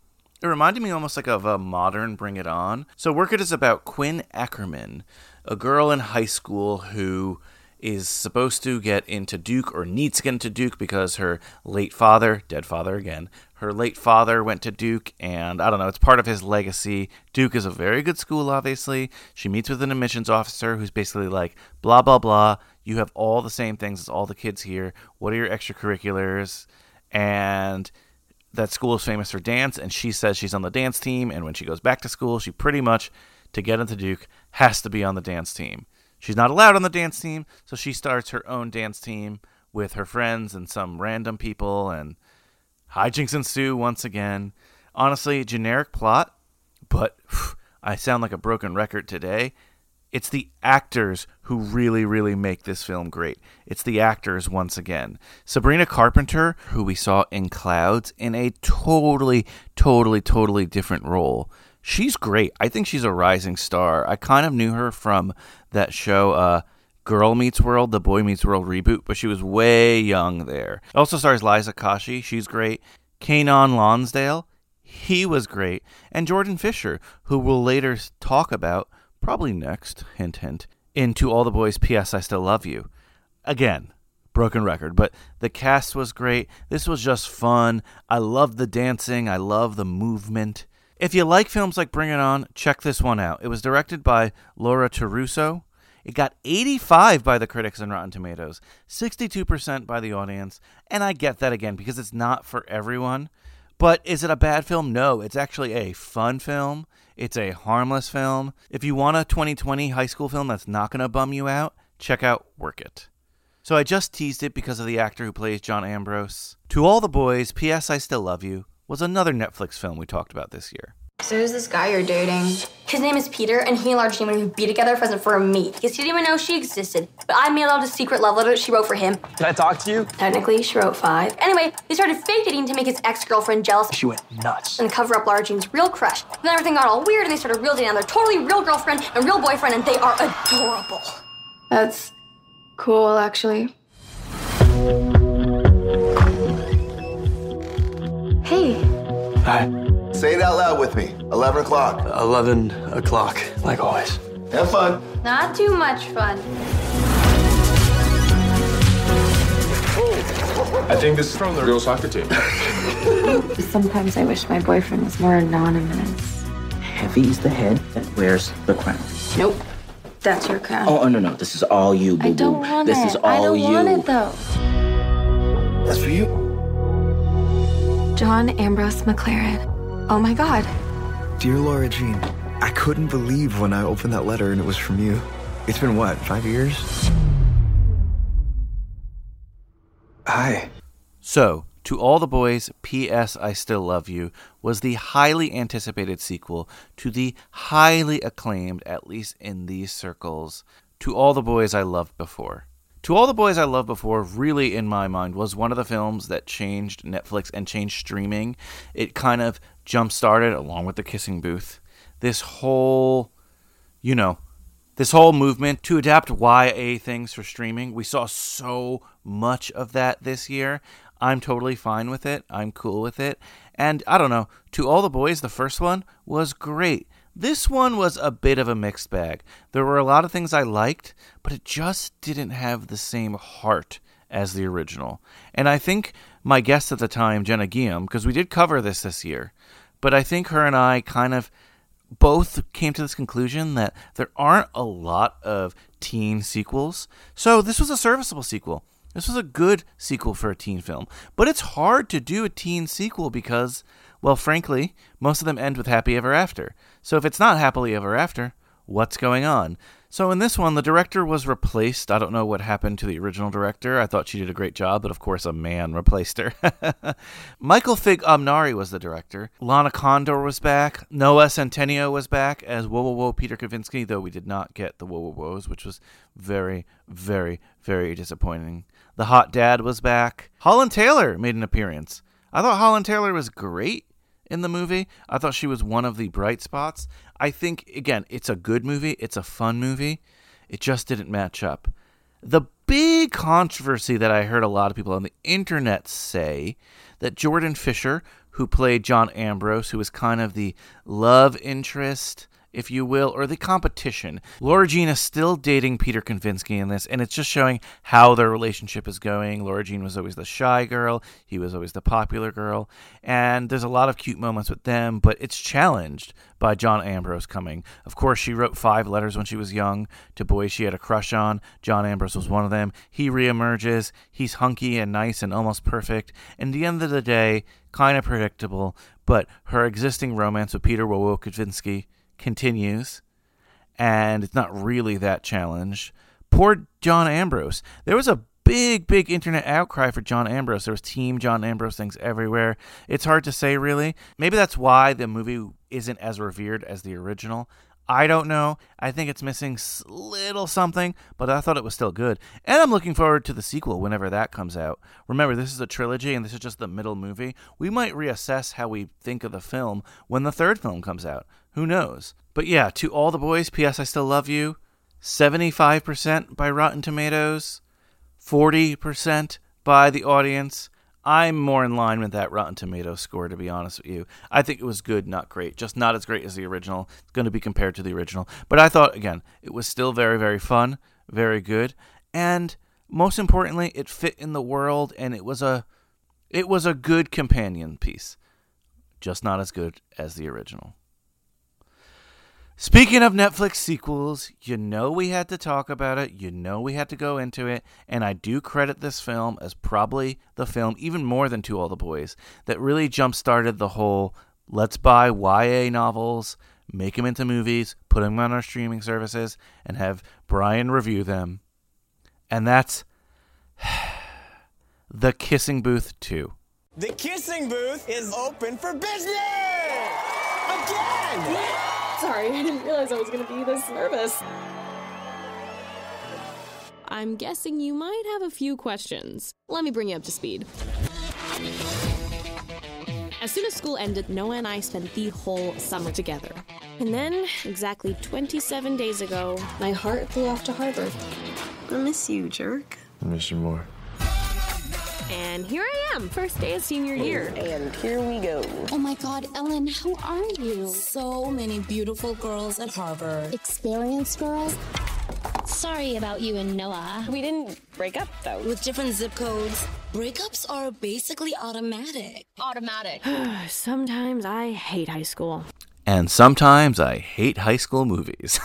It reminded me almost like of a modern Bring It On. So, Work It is about Quinn Ackerman, a girl in high school who is supposed to get into Duke or needs to get into Duke because her late father, dead father again, her late father went to Duke, and I don't know, it's part of his legacy. Duke is a very good school, obviously. She meets with an admissions officer who's basically like, blah, blah, blah. You have all the same things as all the kids here. What are your extracurriculars? And that school is famous for dance, and she says she's on the dance team. And when she goes back to school, she pretty much, to get into Duke, has to be on the dance team. She's not allowed on the dance team, so she starts her own dance team with her friends and some random people, and hijinks ensue once again. Honestly, generic plot, but [sighs] I sound like a broken record today. It's the actors who really, really make this film great. It's the actors once again. Sabrina Carpenter, who we saw in Clouds, in a totally, totally, totally different role. She's great. I think she's a rising star. I kind of knew her from that show, uh, Girl Meets World, the Boy Meets World reboot, but she was way young there. Also stars Liza Koshy. She's great. Keiynan Lonsdale, he was great. And Jordan Fisher, who we'll later talk about, probably next, hint, hint, in To All the Boys, P.S. I Still Love You. Again, broken record, but the cast was great. This was just fun. I love the dancing, I love the movement. If you like films like Bring It On, check this one out. It was directed by Laura Terruso. It got 85 by the critics on Rotten Tomatoes, 62% by the audience, and I get that again because it's not for everyone. But is it a bad film? No, it's actually a fun film. It's a harmless film. If you want a 2020 high school film that's not going to bum you out, check out Work It. So I just teased it because of the actor who plays John Ambrose. To All the Boys, P.S. I Still Love You was another Netflix film we talked about this year. So who's this guy you're dating? His name is Peter, and he and Lara Jean would be together present for a meet. Because he didn't even know she existed. But I mailed out a secret love letter she wrote for him. Did I talk to you? Technically, she wrote five. Anyway, they started fake dating to make his ex-girlfriend jealous She went nuts. and cover up Lara Jean's real crush. And Then everything got all weird, and they started real dating They're totally real girlfriend and real boyfriend, and they are adorable. That's cool, actually. Hey, Hi. Say it out loud with me. 11 o'clock. 11 o'clock, like always. Have fun. not too much fun. I think this is from the real soccer team. [laughs] Sometimes I wish my boyfriend was more anonymous. Heavy is the head that wears the crown. Nope. That's your crown. Oh, oh no, no. This is all you, boo-boo. I don't want This it. is all I don't you. want it though. That's for you. John Ambrose McLaren. Oh my god. Dear Lara Jean, I couldn't believe when I opened that letter and it was from you. It's been what, five years? Hi. So, To All the Boys, P.S. I Still Love You was the highly anticipated sequel to the highly acclaimed, at least in these circles, To All the Boys I Loved Before. To All the Boys I Loved Before, really, in my mind, was one of the films that changed Netflix and changed streaming. It kind of jump started, along with The Kissing Booth, this whole, you know, this whole movement to adapt YA things for streaming. We saw so much of that this year. I'm totally fine with it. I'm cool with it. And I don't know, To All the Boys, the first one was great. This one was a bit of a mixed bag. There were a lot of things I liked, but it just didn't have the same heart as the original. And I think my guest at the time, Jenna Guillaume, because we did cover this this year, but I think her and I kind of both came to this conclusion that there aren't a lot of teen sequels. So this was a serviceable sequel. This was a good sequel for a teen film. But it's hard to do a teen sequel because, well, frankly, most of them end with happy ever after. So if it's not happily ever after, what's going on? So in this one, the director was replaced. I don't know what happened to the original director. I thought she did a great job, but of course, a man [laughs] replaced her. [laughs] Michael Fimognari was the director. Lana Condor was back. Noah Centineo was back as Whoa Whoa Whoa Peter Kavinsky, though we did not get the Whoa Whoa Whoas, which was very, very, very disappointing. The Hot Dad was back. Holland Taylor made an appearance. I thought Holland Taylor was great in the movie. I thought she was one of the bright spots. I think, again, it's a good movie, it's a fun movie. It just didn't match up. The big controversy that I heard a lot of people on the internet say that Jordan Fisher, who played John Ambrose, who was kind of the love interest if you will, or the competition. Lara Jean is still dating Peter Kavinsky in this, and it's just showing how their relationship is going. Lara Jean was always the shy girl, he was always the popular girl, and there's a lot of cute moments with them, but it's challenged by John Ambrose coming. Of course, she wrote five letters when she was young to boys she had a crush on. John Ambrose was one of them. He reemerges. He's hunky and nice and almost perfect. And the end of the day, kind of predictable, but her existing romance with Peter Wowo Kavinsky continues, and it's not really that challenged. Poor John Ambrose. There was a big, big internet outcry for John Ambrose. There was Team John Ambrose things everywhere. It's hard to say, really. Maybe that's why the movie isn't as revered as the original. I don't know. I think it's missing little something, but I thought it was still good. And I'm looking forward to the sequel whenever that comes out. Remember, this is a trilogy and this is just the middle movie. We might reassess how we think of the film when the third film comes out. Who knows? But yeah, to all the boys, P.S. I Still Love You, 75% by Rotten Tomatoes, 40% by the audience. I'm more in line with that Rotten Tomatoes score, to be honest with you. I think it was good, not great. Just not as great as the original. It's going to be compared to the original. But I thought, again, it was still very, very fun, very good. And most importantly, it fit in the world and it was a it was a good companion piece. Just not as good as the original. Speaking of Netflix sequels, you know we had to talk about it. You know we had to go into it. And I do credit this film as probably the film, even more than To All the Boys, that really jump started the whole let's buy YA novels, make them into movies, put them on our streaming services, and have Brian review them. And that's [sighs] The Kissing Booth 2. The Kissing Booth is open for business! Again! Sorry, I didn't realize I was going to be this nervous. I'm guessing you might have a few questions. Let me bring you up to speed. As soon as school ended, Noah and I spent the whole summer together. And then, exactly 27 days ago, my heart flew off to Harvard. I miss you, jerk. I miss you more. And here I am, first day of senior year. And here we go. Oh my god, Ellen, how are you? So many beautiful girls at Harvard. Experienced girls? Sorry about you and Noah. We didn't break up, though. With different zip codes. Breakups are basically automatic. Automatic. [sighs] Sometimes I hate high school. And sometimes I hate high school movies.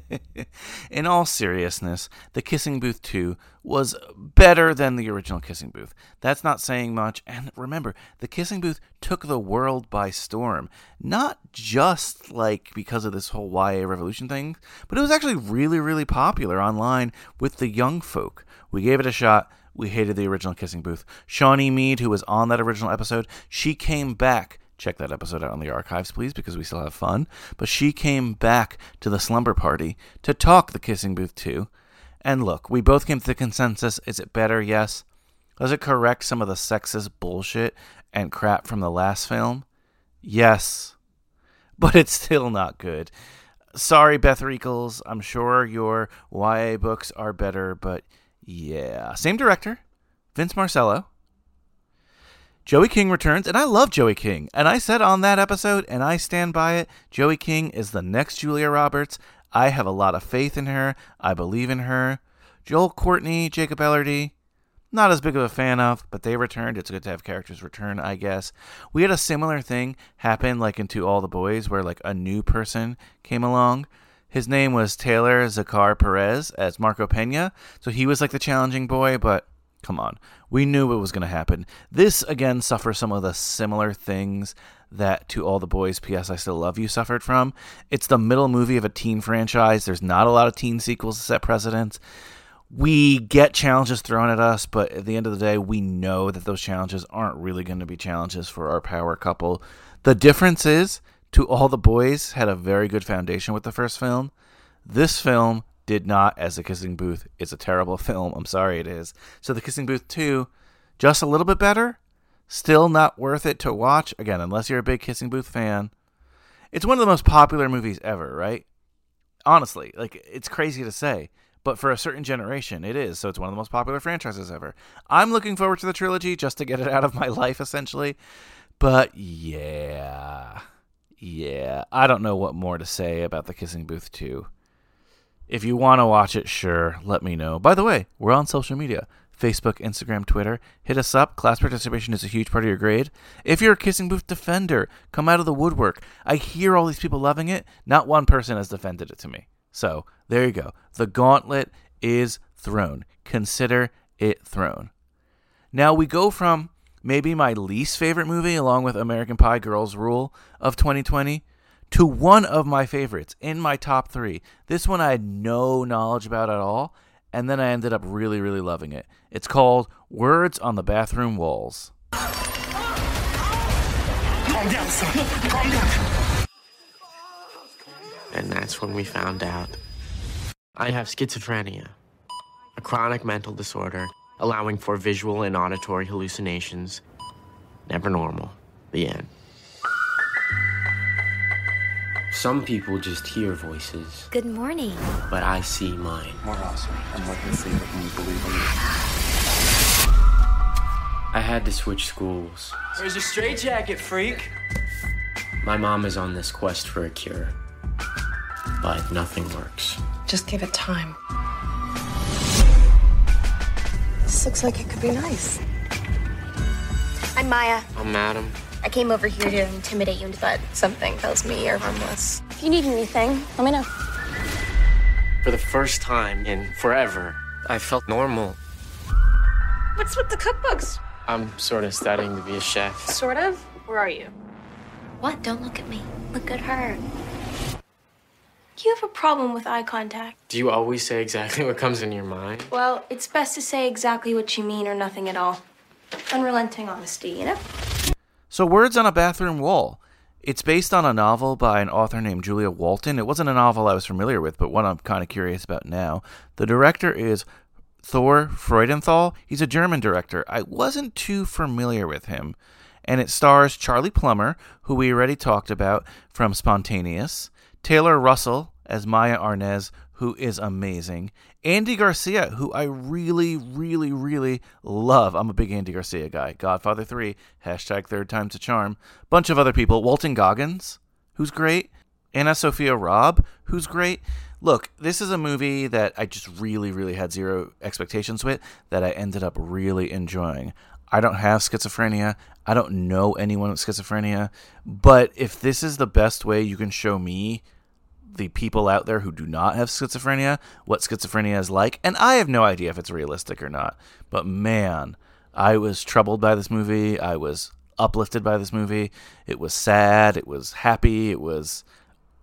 [laughs] In all seriousness, The Kissing Booth 2 was better than the original Kissing Booth. That's not saying much. And remember, The Kissing Booth took the world by storm. Not just like because of this whole YA revolution thing, but it was actually really, really popular online with the young folk. We gave it a shot. we hated the original Kissing Booth. Shawnee Mead, who was on that original episode, she came back. Check that episode out on the archives, please, because we still have fun. But she came back to the slumber party to talk the Kissing Booth 2. And look, we both came to the consensus is it better? Yes. Does it correct some of the sexist bullshit and crap from the last film? Yes. But it's still not good. Sorry, Beth Reekles. I'm sure your YA books are better, but yeah. Same director, Vince Marcello. Joey King returns, and I love Joey King. And I said on that episode, and I stand by it Joey King is the next Julia Roberts. I have a lot of faith in her. I believe in her. Joel Courtney, Jacob Elordi, not as big of a fan of, but they returned. It's good to have characters return, I guess. We had a similar thing happen like into All the Boys where like a new person came along. His name was Taylor Zakhar Perez as Marco Pena. So he was like the challenging boy, but come on. We knew it was going to happen. This again suffers some of the similar things that To All the Boys PS I Still Love You suffered from. It's the middle movie of a teen franchise. There's not a lot of teen sequels to set precedents we get challenges thrown at us, but at the end of the day, we know that those challenges aren't really going to be challenges for our power couple. The difference is, to all the boys had a very good foundation with the first film. This film did not, as The Kissing Booth. It's a terrible [laughs] film. I'm sorry it is. So The Kissing Booth 2, just a little bit better. Still not worth it to watch. Again, unless you're a big Kissing Booth fan. It's one of the most popular movies ever, right? Honestly, like it's crazy to say but for a certain generation, it is. So it's one of the most popular franchises ever. I'm looking forward to the trilogy just to get it out of my [laughs] life, essentially. But yeah. Yeah. I don't know what more to say about The Kissing Booth 2. If you want to watch it, sure, let me know. By the way, we're on social media Facebook, Instagram, Twitter. Hit us up. Class participation is a huge part of your grade. If you're a Kissing Booth defender, come out of the woodwork. I hear all these people loving it. Not one person has defended it to me. So there you go. The gauntlet is thrown. Consider it thrown. Now we go from maybe my least favorite movie, along with American Pie Girls Rule of 2020, to one of my favorites in my top three. This one I had no knowledge about at all, and then I ended up really, really loving it. It's called Words on the Bathroom Walls. Calm down, son. Calm down. And that's when we found out. I have schizophrenia, a chronic mental disorder allowing for visual and auditory hallucinations. Never normal. The end. Some people just hear voices, Good morning. but I see mine. More awesome. I'm looking to see what you believe in. I had to switch schools. Where's your straitjacket, freak? My mom is on this quest for a cure, but nothing works. Just give it time. This looks like it could be nice. I'm Maya. I'm Adam. I came over here to intimidate you, but Something tells me you're harmless. if you need anything, let me know. For the first time in forever, I felt normal. What's with the cookbooks? I'm sort of studying to be a chef. Sort of. Where are you? What? Don't look at me. Look at her. You have a problem with eye contact? Do you always say exactly [laughs] what comes in your mind? Well, it's best to say exactly what you mean or nothing at all. Unrelenting honesty, you know? So, Words on a Bathroom Wall. It's based on a novel by an author named Julia Walton. It wasn't a novel I was familiar with, but one I'm kind of curious about now. The director is Thor Freudenthal. He's a German director. I wasn't too familiar with him. And it stars Charlie Plummer, who we already talked about from Spontaneous, Taylor Russell as Maya Arnaz, who is amazing, Andy Garcia, who I really, really, really love. I'm a big Andy Garcia guy. Godfather 3, hashtag third time's a charm. Bunch of other people. Walton Goggins, who's great. AnnaSophia Robb, who's great. Look, this is a movie that I just really, really had zero expectations with that I ended up really enjoying. I don't have schizophrenia. I don't know anyone with schizophrenia. But if this is the best way you can show me the people out there who do not have schizophrenia what schizophrenia is like, and I have no idea if it's realistic or not. But man, I was troubled by this movie. I was uplifted by this movie. It was sad. It was happy. It was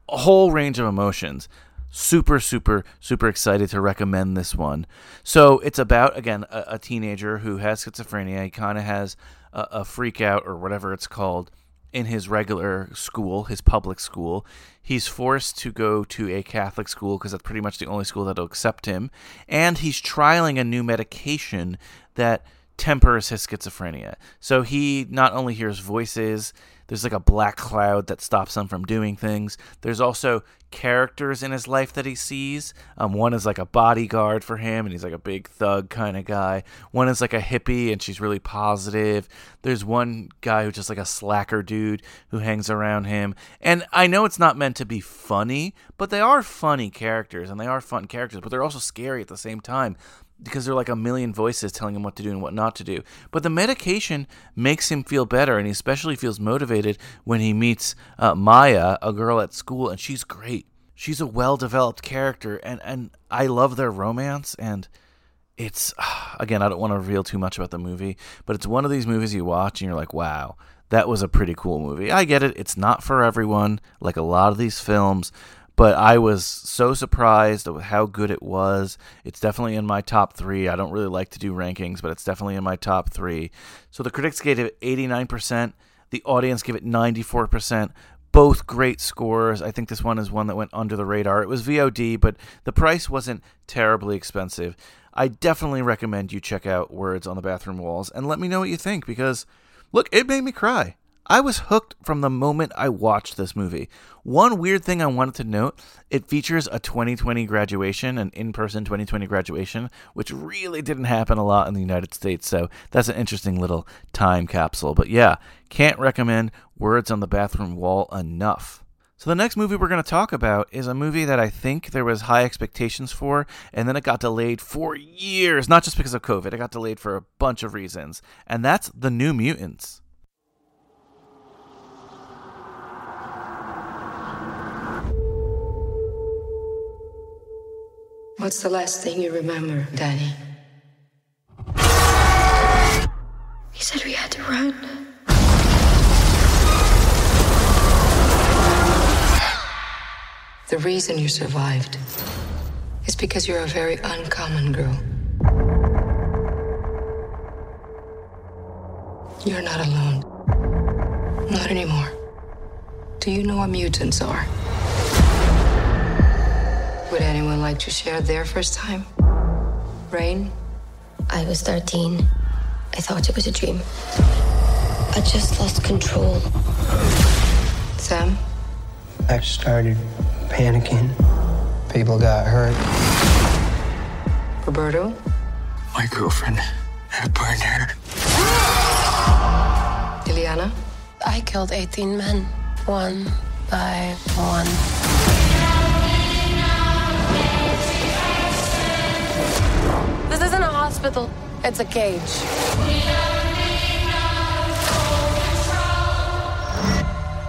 a whole range of emotions. super, super, super excited to recommend this one. So it's about again a, a teenager who has schizophrenia. He kind of has a, a freak out or whatever it's called in his regular school, his public school. He's forced to go to a Catholic school because that's pretty much the only school that'll accept him. And he's trialing a new medication that tempers his schizophrenia. So he not only hears voices, there's like a black cloud that stops him from doing things. There's also characters in his life that he sees. Um, one is like a bodyguard for him, and he's like a big thug kind of guy. One is like a hippie, and she's really positive. There's one guy who's just like a slacker dude who hangs around him. And I know it's not meant to be funny, but they are funny characters, and they are fun characters, but they're also scary at the same time because there are like a million voices telling him what to do and what not to do. But the medication makes him feel better, and he especially feels motivated when he meets uh, Maya, a girl at school, and she's great. She's a well-developed character, and and I love their romance. And it's [sighs] again, I don't want to reveal too much about the movie, but it's one of these movies you watch and you're like, wow. That was a pretty cool movie. I get it. It's not for everyone, like a lot of these films, but I was so surprised with how good it was. It's definitely in my top three. I don't really like to do rankings, but it's definitely in my top three. So the critics gave it 89%, the audience gave it 94%. Both great scores. I think this one is one that went under the radar. It was VOD, but the price wasn't terribly expensive. I definitely recommend you check out Words on the Bathroom Walls and let me know what you think because, look, it made me cry. I was hooked from the moment I watched this movie. One weird thing I wanted to note it features a 2020 graduation, an in person 2020 graduation, which really didn't happen a lot in the United States. So that's an interesting little time capsule. But yeah, can't recommend Words on the Bathroom Wall enough. So the next movie we're going to talk about is a movie that I think there was high expectations for, and then it got delayed for years, not just because of COVID. It got delayed for a bunch of reasons, and that's The New Mutants. What's the last thing you remember, Dani? He said we had to run. The reason you survived is because you're a very uncommon girl. You're not alone. Not anymore. Do you know what mutants are? Would anyone like to share their first time? Rahne? I was 13. I thought it was a dream. I just lost control. Sam? I started panicking. People got hurt. Roberto? My girlfriend had burned her. Illyana? I killed 18 men, one by one. Hospital, it's a cage.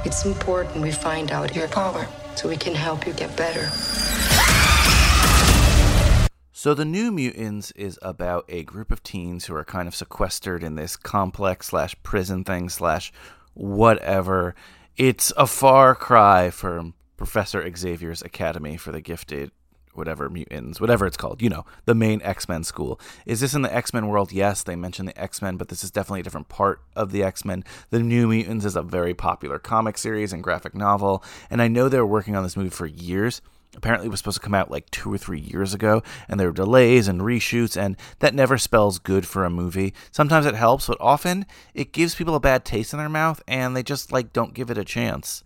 It's important we find out your power so we can help you get better. So, The New Mutants is about a group of teens who are kind of sequestered in this complex slash prison thing slash whatever. It's a far cry from Professor Xavier's Academy for the Gifted, whatever mutants, whatever it's called, you know, the main X Men school. Is this in the X Men world? Yes, they mention the X Men, but this is definitely a different part of the X Men. The New Mutants is a very popular comic series and graphic novel, and I know they were working on this movie for years. Apparently, it was supposed to come out like two or three years ago, and there were delays and reshoots, and that never spells good for a movie. Sometimes it helps, but often it gives people a bad taste in their mouth, and they just like don't give it a chance.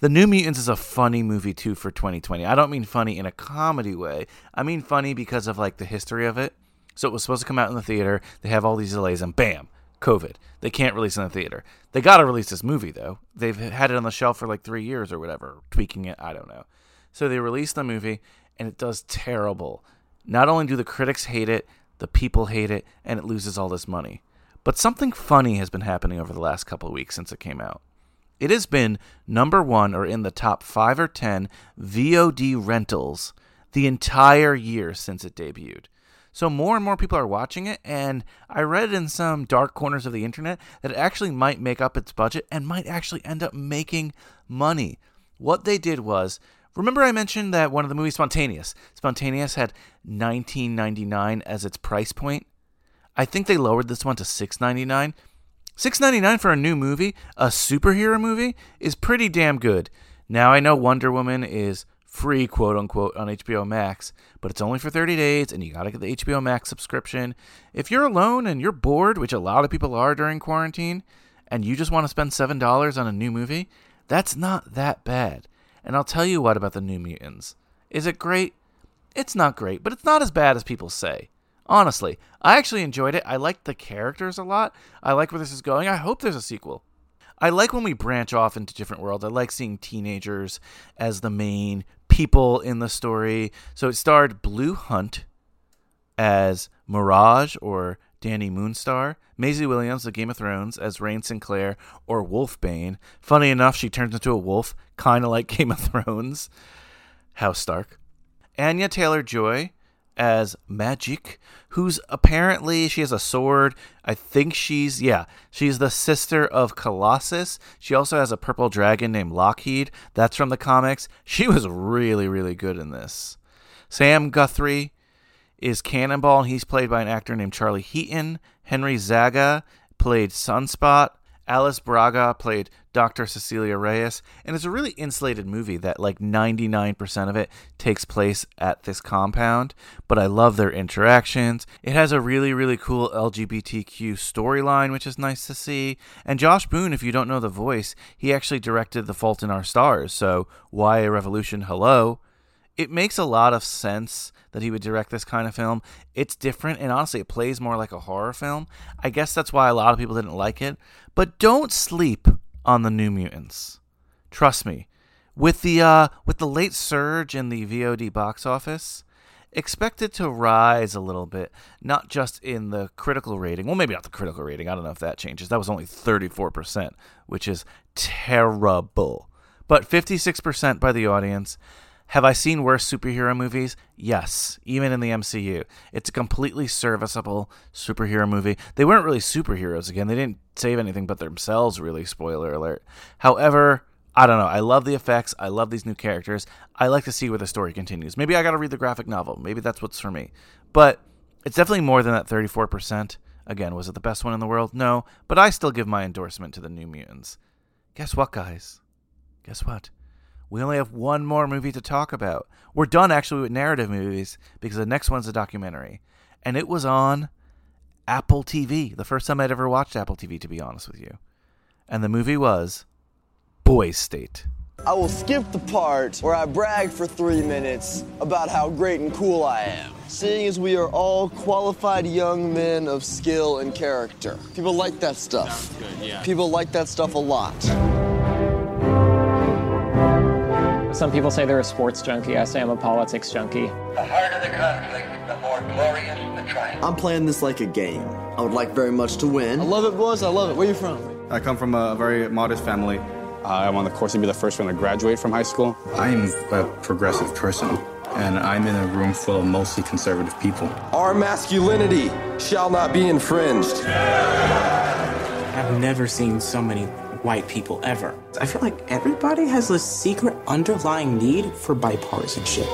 The New Mutants is a funny movie too for 2020. I don't mean funny in a comedy way. I mean funny because of like the history of it. So it was supposed to come out in the theater. They have all these delays, and bam, COVID. They can't release in the theater. They got to release this movie though. They've had it on the shelf for like three years or whatever, tweaking it. I don't know. So they released the movie, and it does terrible. Not only do the critics hate it, the people hate it, and it loses all this money. But something funny has been happening over the last couple of weeks since it came out. It has been number one or in the top five or ten VOD rentals the entire year since it debuted. So more and more people are watching it, and I read in some dark corners of the internet that it actually might make up its budget and might actually end up making money. What they did was Remember I mentioned that one of the movies Spontaneous. Spontaneous had 19.99 as its price point. I think they lowered this one to 6.99. 6.99 for a new movie, a superhero movie is pretty damn good. Now I know Wonder Woman is free, quote unquote, on HBO Max, but it's only for 30 days and you got to get the HBO Max subscription. If you're alone and you're bored, which a lot of people are during quarantine, and you just want to spend $7 on a new movie, that's not that bad. And I'll tell you what about the New Mutants. Is it great? It's not great, but it's not as bad as people say. Honestly, I actually enjoyed it. I liked the characters a lot. I like where this is going. I hope there's a sequel. I like when we branch off into different worlds. I like seeing teenagers as the main people in the story. So it starred Blu Hunt as Mirage or Dani Moonstar, Maisie Williams of Game of Thrones as Rahne Sinclair or Wolfbane. Funny enough, she turns into a wolf, kind of like [laughs] Game of Thrones. House Stark. Anya Taylor Joy as Magik, who's apparently she has a sword. I think she's yeah, she's the sister of Colossus. She also has a purple dragon named Lockheed. That's from the comics. She was really really good in this. Sam Guthrie is Cannonball, and he's played by an actor named Charlie Heaton. Henry Zaga played Sunspot. Alice Braga played Dr. Cecilia Reyes, and it's a really insulated movie that like 99% of it takes place at this compound, but I love their interactions. It has a really, really cool LGBTQ storyline, which is nice to see. And Josh Boone, if you don't know the voice, he actually directed The Fault in Our Stars, so YA revolution? Hello. It makes a lot of sense that he would direct this kind of film. It's different, and honestly, it plays more like a horror film. I guess that's why a lot of people didn't like it. But don't sleep on the New Mutants. Trust me. With the uh, with the late surge in the VOD box office, expect it to rise a little bit, not just in the critical rating. Well, maybe not the critical rating. I don't know if that changes. That was only 34%, which is terrible. But 56% by the audience. Have I seen worse superhero movies? Yes, even in the MCU. It's a completely serviceable superhero movie. They weren't really superheroes again. They didn't save anything but themselves, really, spoiler alert. However, I don't know. I love the effects. I love these new characters. I like to see where the story continues. Maybe I got to read the graphic novel. Maybe that's what's for me. But it's definitely more than that 34%. Again, was it the best one in the world? No, but I still give my endorsement to the New Mutants. Guess what, guys? Guess what? We only have one more movie to talk about. We're done actually with narrative movies because the next one's a documentary. And it was on Apple TV, the first time I'd ever watched Apple TV, to be honest with you. And the movie was Boys State. I will skip the part where I brag for three minutes about how great and cool I am, seeing as we are all qualified young men of skill and character. People like that stuff. Good, yeah. People like that stuff a lot. Some people say they're a sports junkie. I say I'm a politics junkie. The harder the conflict, the more glorious the triumph. I'm playing this like a game. I would like very much to win. I love it, boys. I love it. Where are you from? I come from a very modest family. I'm on the course to be the first one to graduate from high school. I'm a progressive person, and I'm in a room full of mostly conservative people. Our masculinity shall not be infringed. I've never seen so many white people ever. I feel like everybody has this secret underlying need for bipartisanship.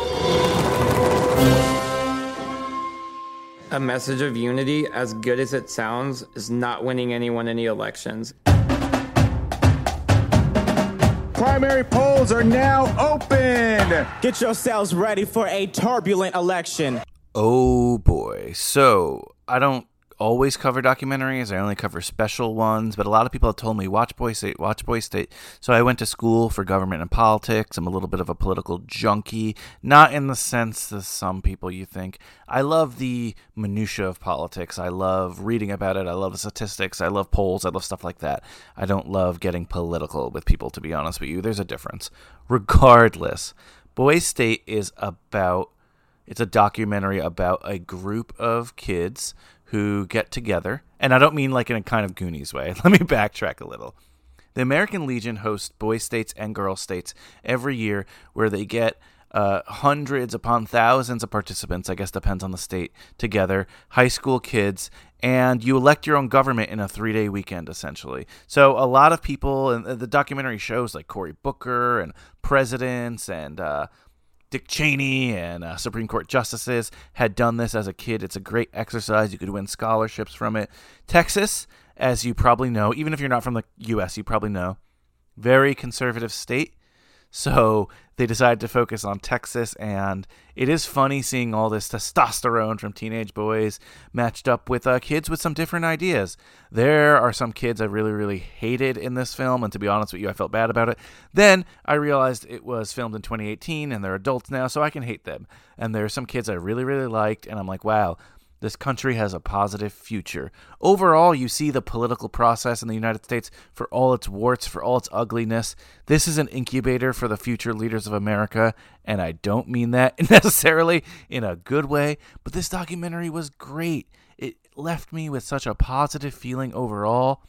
A message of unity, as good as it sounds, is not winning anyone any elections. Primary polls are now open. Get yourselves ready for a turbulent election. Oh boy. So, I don't always cover documentaries. I only cover special ones, but a lot of people have told me watch Boy State, watch Boy State. So I went to school for government and politics. I'm a little bit of a political junkie, not in the sense that some people you think. I love the minutia of politics. I love reading about it. I love the statistics. I love polls. I love stuff like that. I don't love getting political with people to be honest with you. There's a difference. Regardless, Boy State is about it's a documentary about a group of kids who get together, and I don't mean like in a kind of Goonies way. [laughs] Let me backtrack a little. The American Legion hosts boy states and girl states every year where they get uh, hundreds upon thousands of participants, I guess depends on the state, together, high school kids, and you elect your own government in a three day weekend, essentially. So a lot of people, and the documentary shows like Cory Booker and presidents and uh, Dick Cheney and uh, Supreme Court justices had done this as a kid. It's a great exercise. You could win scholarships from it. Texas, as you probably know, even if you're not from the U.S., you probably know, very conservative state. So they decided to focus on Texas, and it is funny seeing all this testosterone from teenage boys matched up with uh, kids with some different ideas. There are some kids I really, really hated in this film, and to be honest with you, I felt bad about it. Then I realized it was filmed in 2018, and they're adults now, so I can hate them. And there are some kids I really, really liked, and I'm like, wow, this country has a positive future. Overall, you see the political process in the United States for all its warts, for all its ugliness. This is an incubator for the future leaders of America, and I don't mean that [laughs] necessarily in a good way, but this documentary was great. It left me with such a positive feeling overall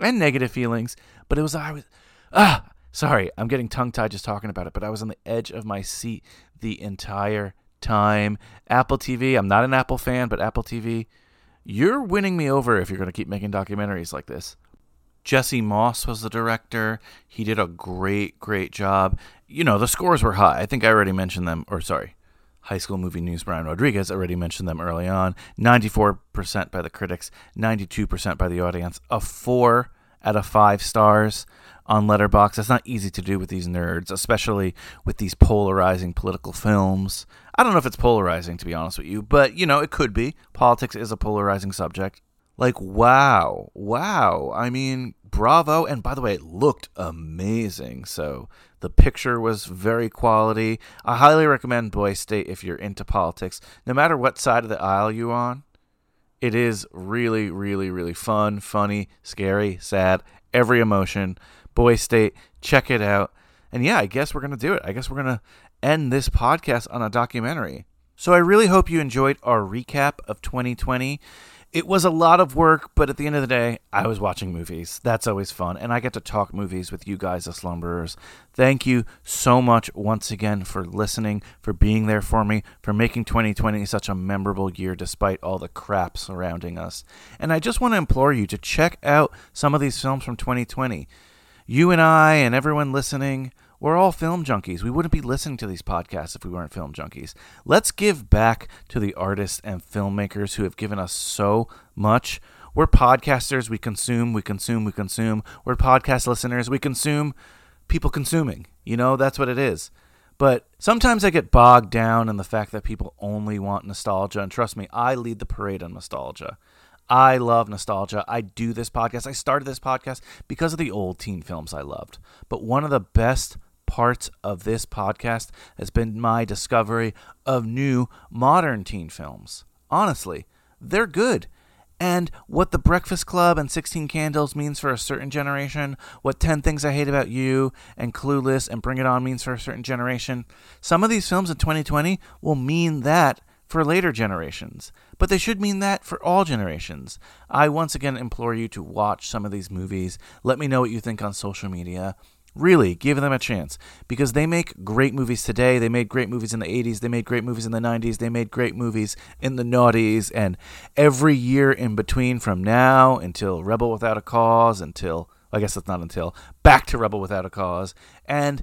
and negative feelings, but it was I was ah, sorry, I'm getting tongue-tied just talking about it, but I was on the edge of my seat the entire time. Apple TV, I'm not an Apple fan, but Apple TV, you're winning me over if you're going to keep making documentaries like this. Jesse Moss was the director. He did a great, great job. You know, the scores were high. I think I already mentioned them, or sorry, High School Movie News Brian Rodriguez already mentioned them early on. 94% by the critics, 92% by the audience, a 4 out of 5 stars on Letterboxd. That's not easy to do with these nerds, especially with these polarizing political films. I don't know if it's polarizing, to be honest with you, but you know, it could be. Politics is a polarizing subject. Like, wow, wow. I mean, bravo. And by the way, it looked amazing. So the picture was very quality. I highly recommend Boy State if you're into politics, no matter what side of the aisle you're on. It is really, really, really fun, funny, scary, sad, every emotion. Boy State, check it out. And yeah, I guess we're going to do it. I guess we're going to end this podcast on a documentary. So I really hope you enjoyed our recap of 2020. It was a lot of work, but at the end of the day, I was watching movies. That's always fun. And I get to talk movies with you guys, the slumberers. Thank you so much once again for listening, for being there for me, for making 2020 such a memorable year despite all the crap surrounding us. And I just want to implore you to check out some of these films from 2020. You and I, and everyone listening, we're all film junkies. We wouldn't be listening to these podcasts if we weren't film junkies. Let's give back to the artists and filmmakers who have given us so much. We're podcasters. We consume, we consume, we consume. We're podcast listeners. We consume people consuming. You know, that's what it is. But sometimes I get bogged down in the fact that people only want nostalgia. And trust me, I lead the parade on nostalgia. I love nostalgia. I do this podcast. I started this podcast because of the old teen films I loved. But one of the best parts of this podcast has been my discovery of new modern teen films. Honestly, they're good. And what The Breakfast Club and 16 Candles means for a certain generation, what 10 Things I Hate About You and Clueless and Bring It On means for a certain generation, some of these films in 2020 will mean that for later generations, but they should mean that for all generations. I once again implore you to watch some of these movies. Let me know what you think on social media. Really, give them a chance because they make great movies today. They made great movies in the 80s. They made great movies in the 90s. They made great movies in the noughties. And every year in between from now until Rebel Without a Cause, until, I guess that's not until, back to Rebel Without a Cause. And,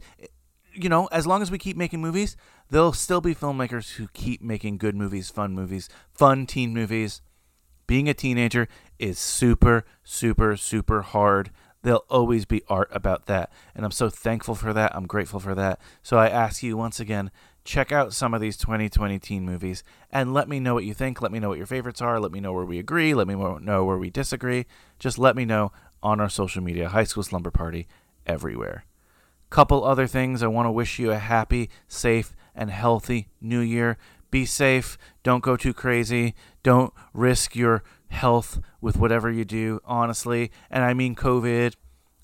you know, as long as we keep making movies, there'll still be filmmakers who keep making good movies, fun movies, fun teen movies. Being a teenager is super, super, super hard there'll always be art about that. And I'm so thankful for that. I'm grateful for that. So I ask you once again, check out some of these 2020 teen movies and let me know what you think. Let me know what your favorites are. Let me know where we agree. Let me know where we disagree. Just let me know on our social media, High School Slumber Party, everywhere. Couple other things. I want to wish you a happy, safe, and healthy new year. Be safe. Don't go too crazy. Don't risk your health with whatever you do, honestly. And I mean COVID,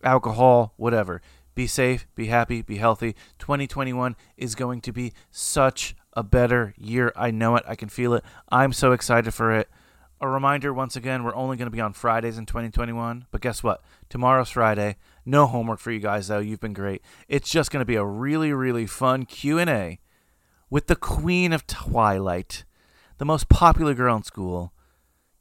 alcohol, whatever. Be safe, be happy, be healthy. 2021 is going to be such a better year. I know it. I can feel it. I'm so excited for it. A reminder once again, we're only going to be on Fridays in 2021. But guess what? Tomorrow's Friday. No homework for you guys though. You've been great. It's just going to be a really really fun Q&A with the queen of Twilight, the most popular girl in school.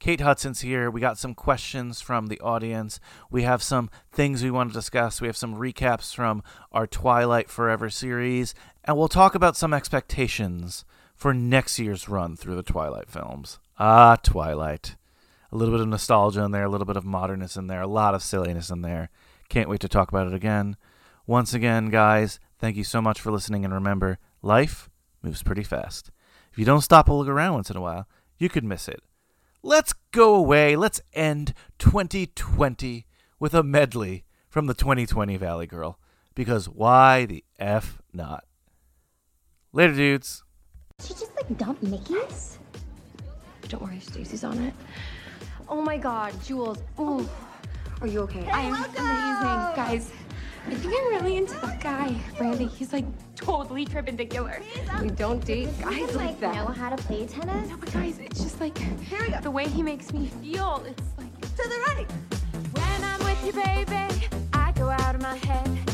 Kate Hudson's here. We got some questions from the audience. We have some things we want to discuss. We have some recaps from our Twilight Forever series. And we'll talk about some expectations for next year's run through the Twilight films. Ah, Twilight. A little bit of nostalgia in there, a little bit of modernness in there, a lot of silliness in there. Can't wait to talk about it again. Once again, guys, thank you so much for listening. And remember, life moves pretty fast. If you don't stop and look around once in a while, you could miss it. Let's go away. Let's end 2020 with a medley from the 2020 Valley Girl. Because why the F not? Later, dudes. She just like dump Mickey's? Don't worry, Stacy's on it. Oh my god, Jules. Ooh. Are you okay? I am amazing. Guys, I think I'm really into that guy, Randy. He's like totally tripping to kill her. We don't date guys like, that. I know how to play tennis? No, but guys, it's just like the way he makes me feel. It's like to the right. When I'm with you, baby, I go out of my head.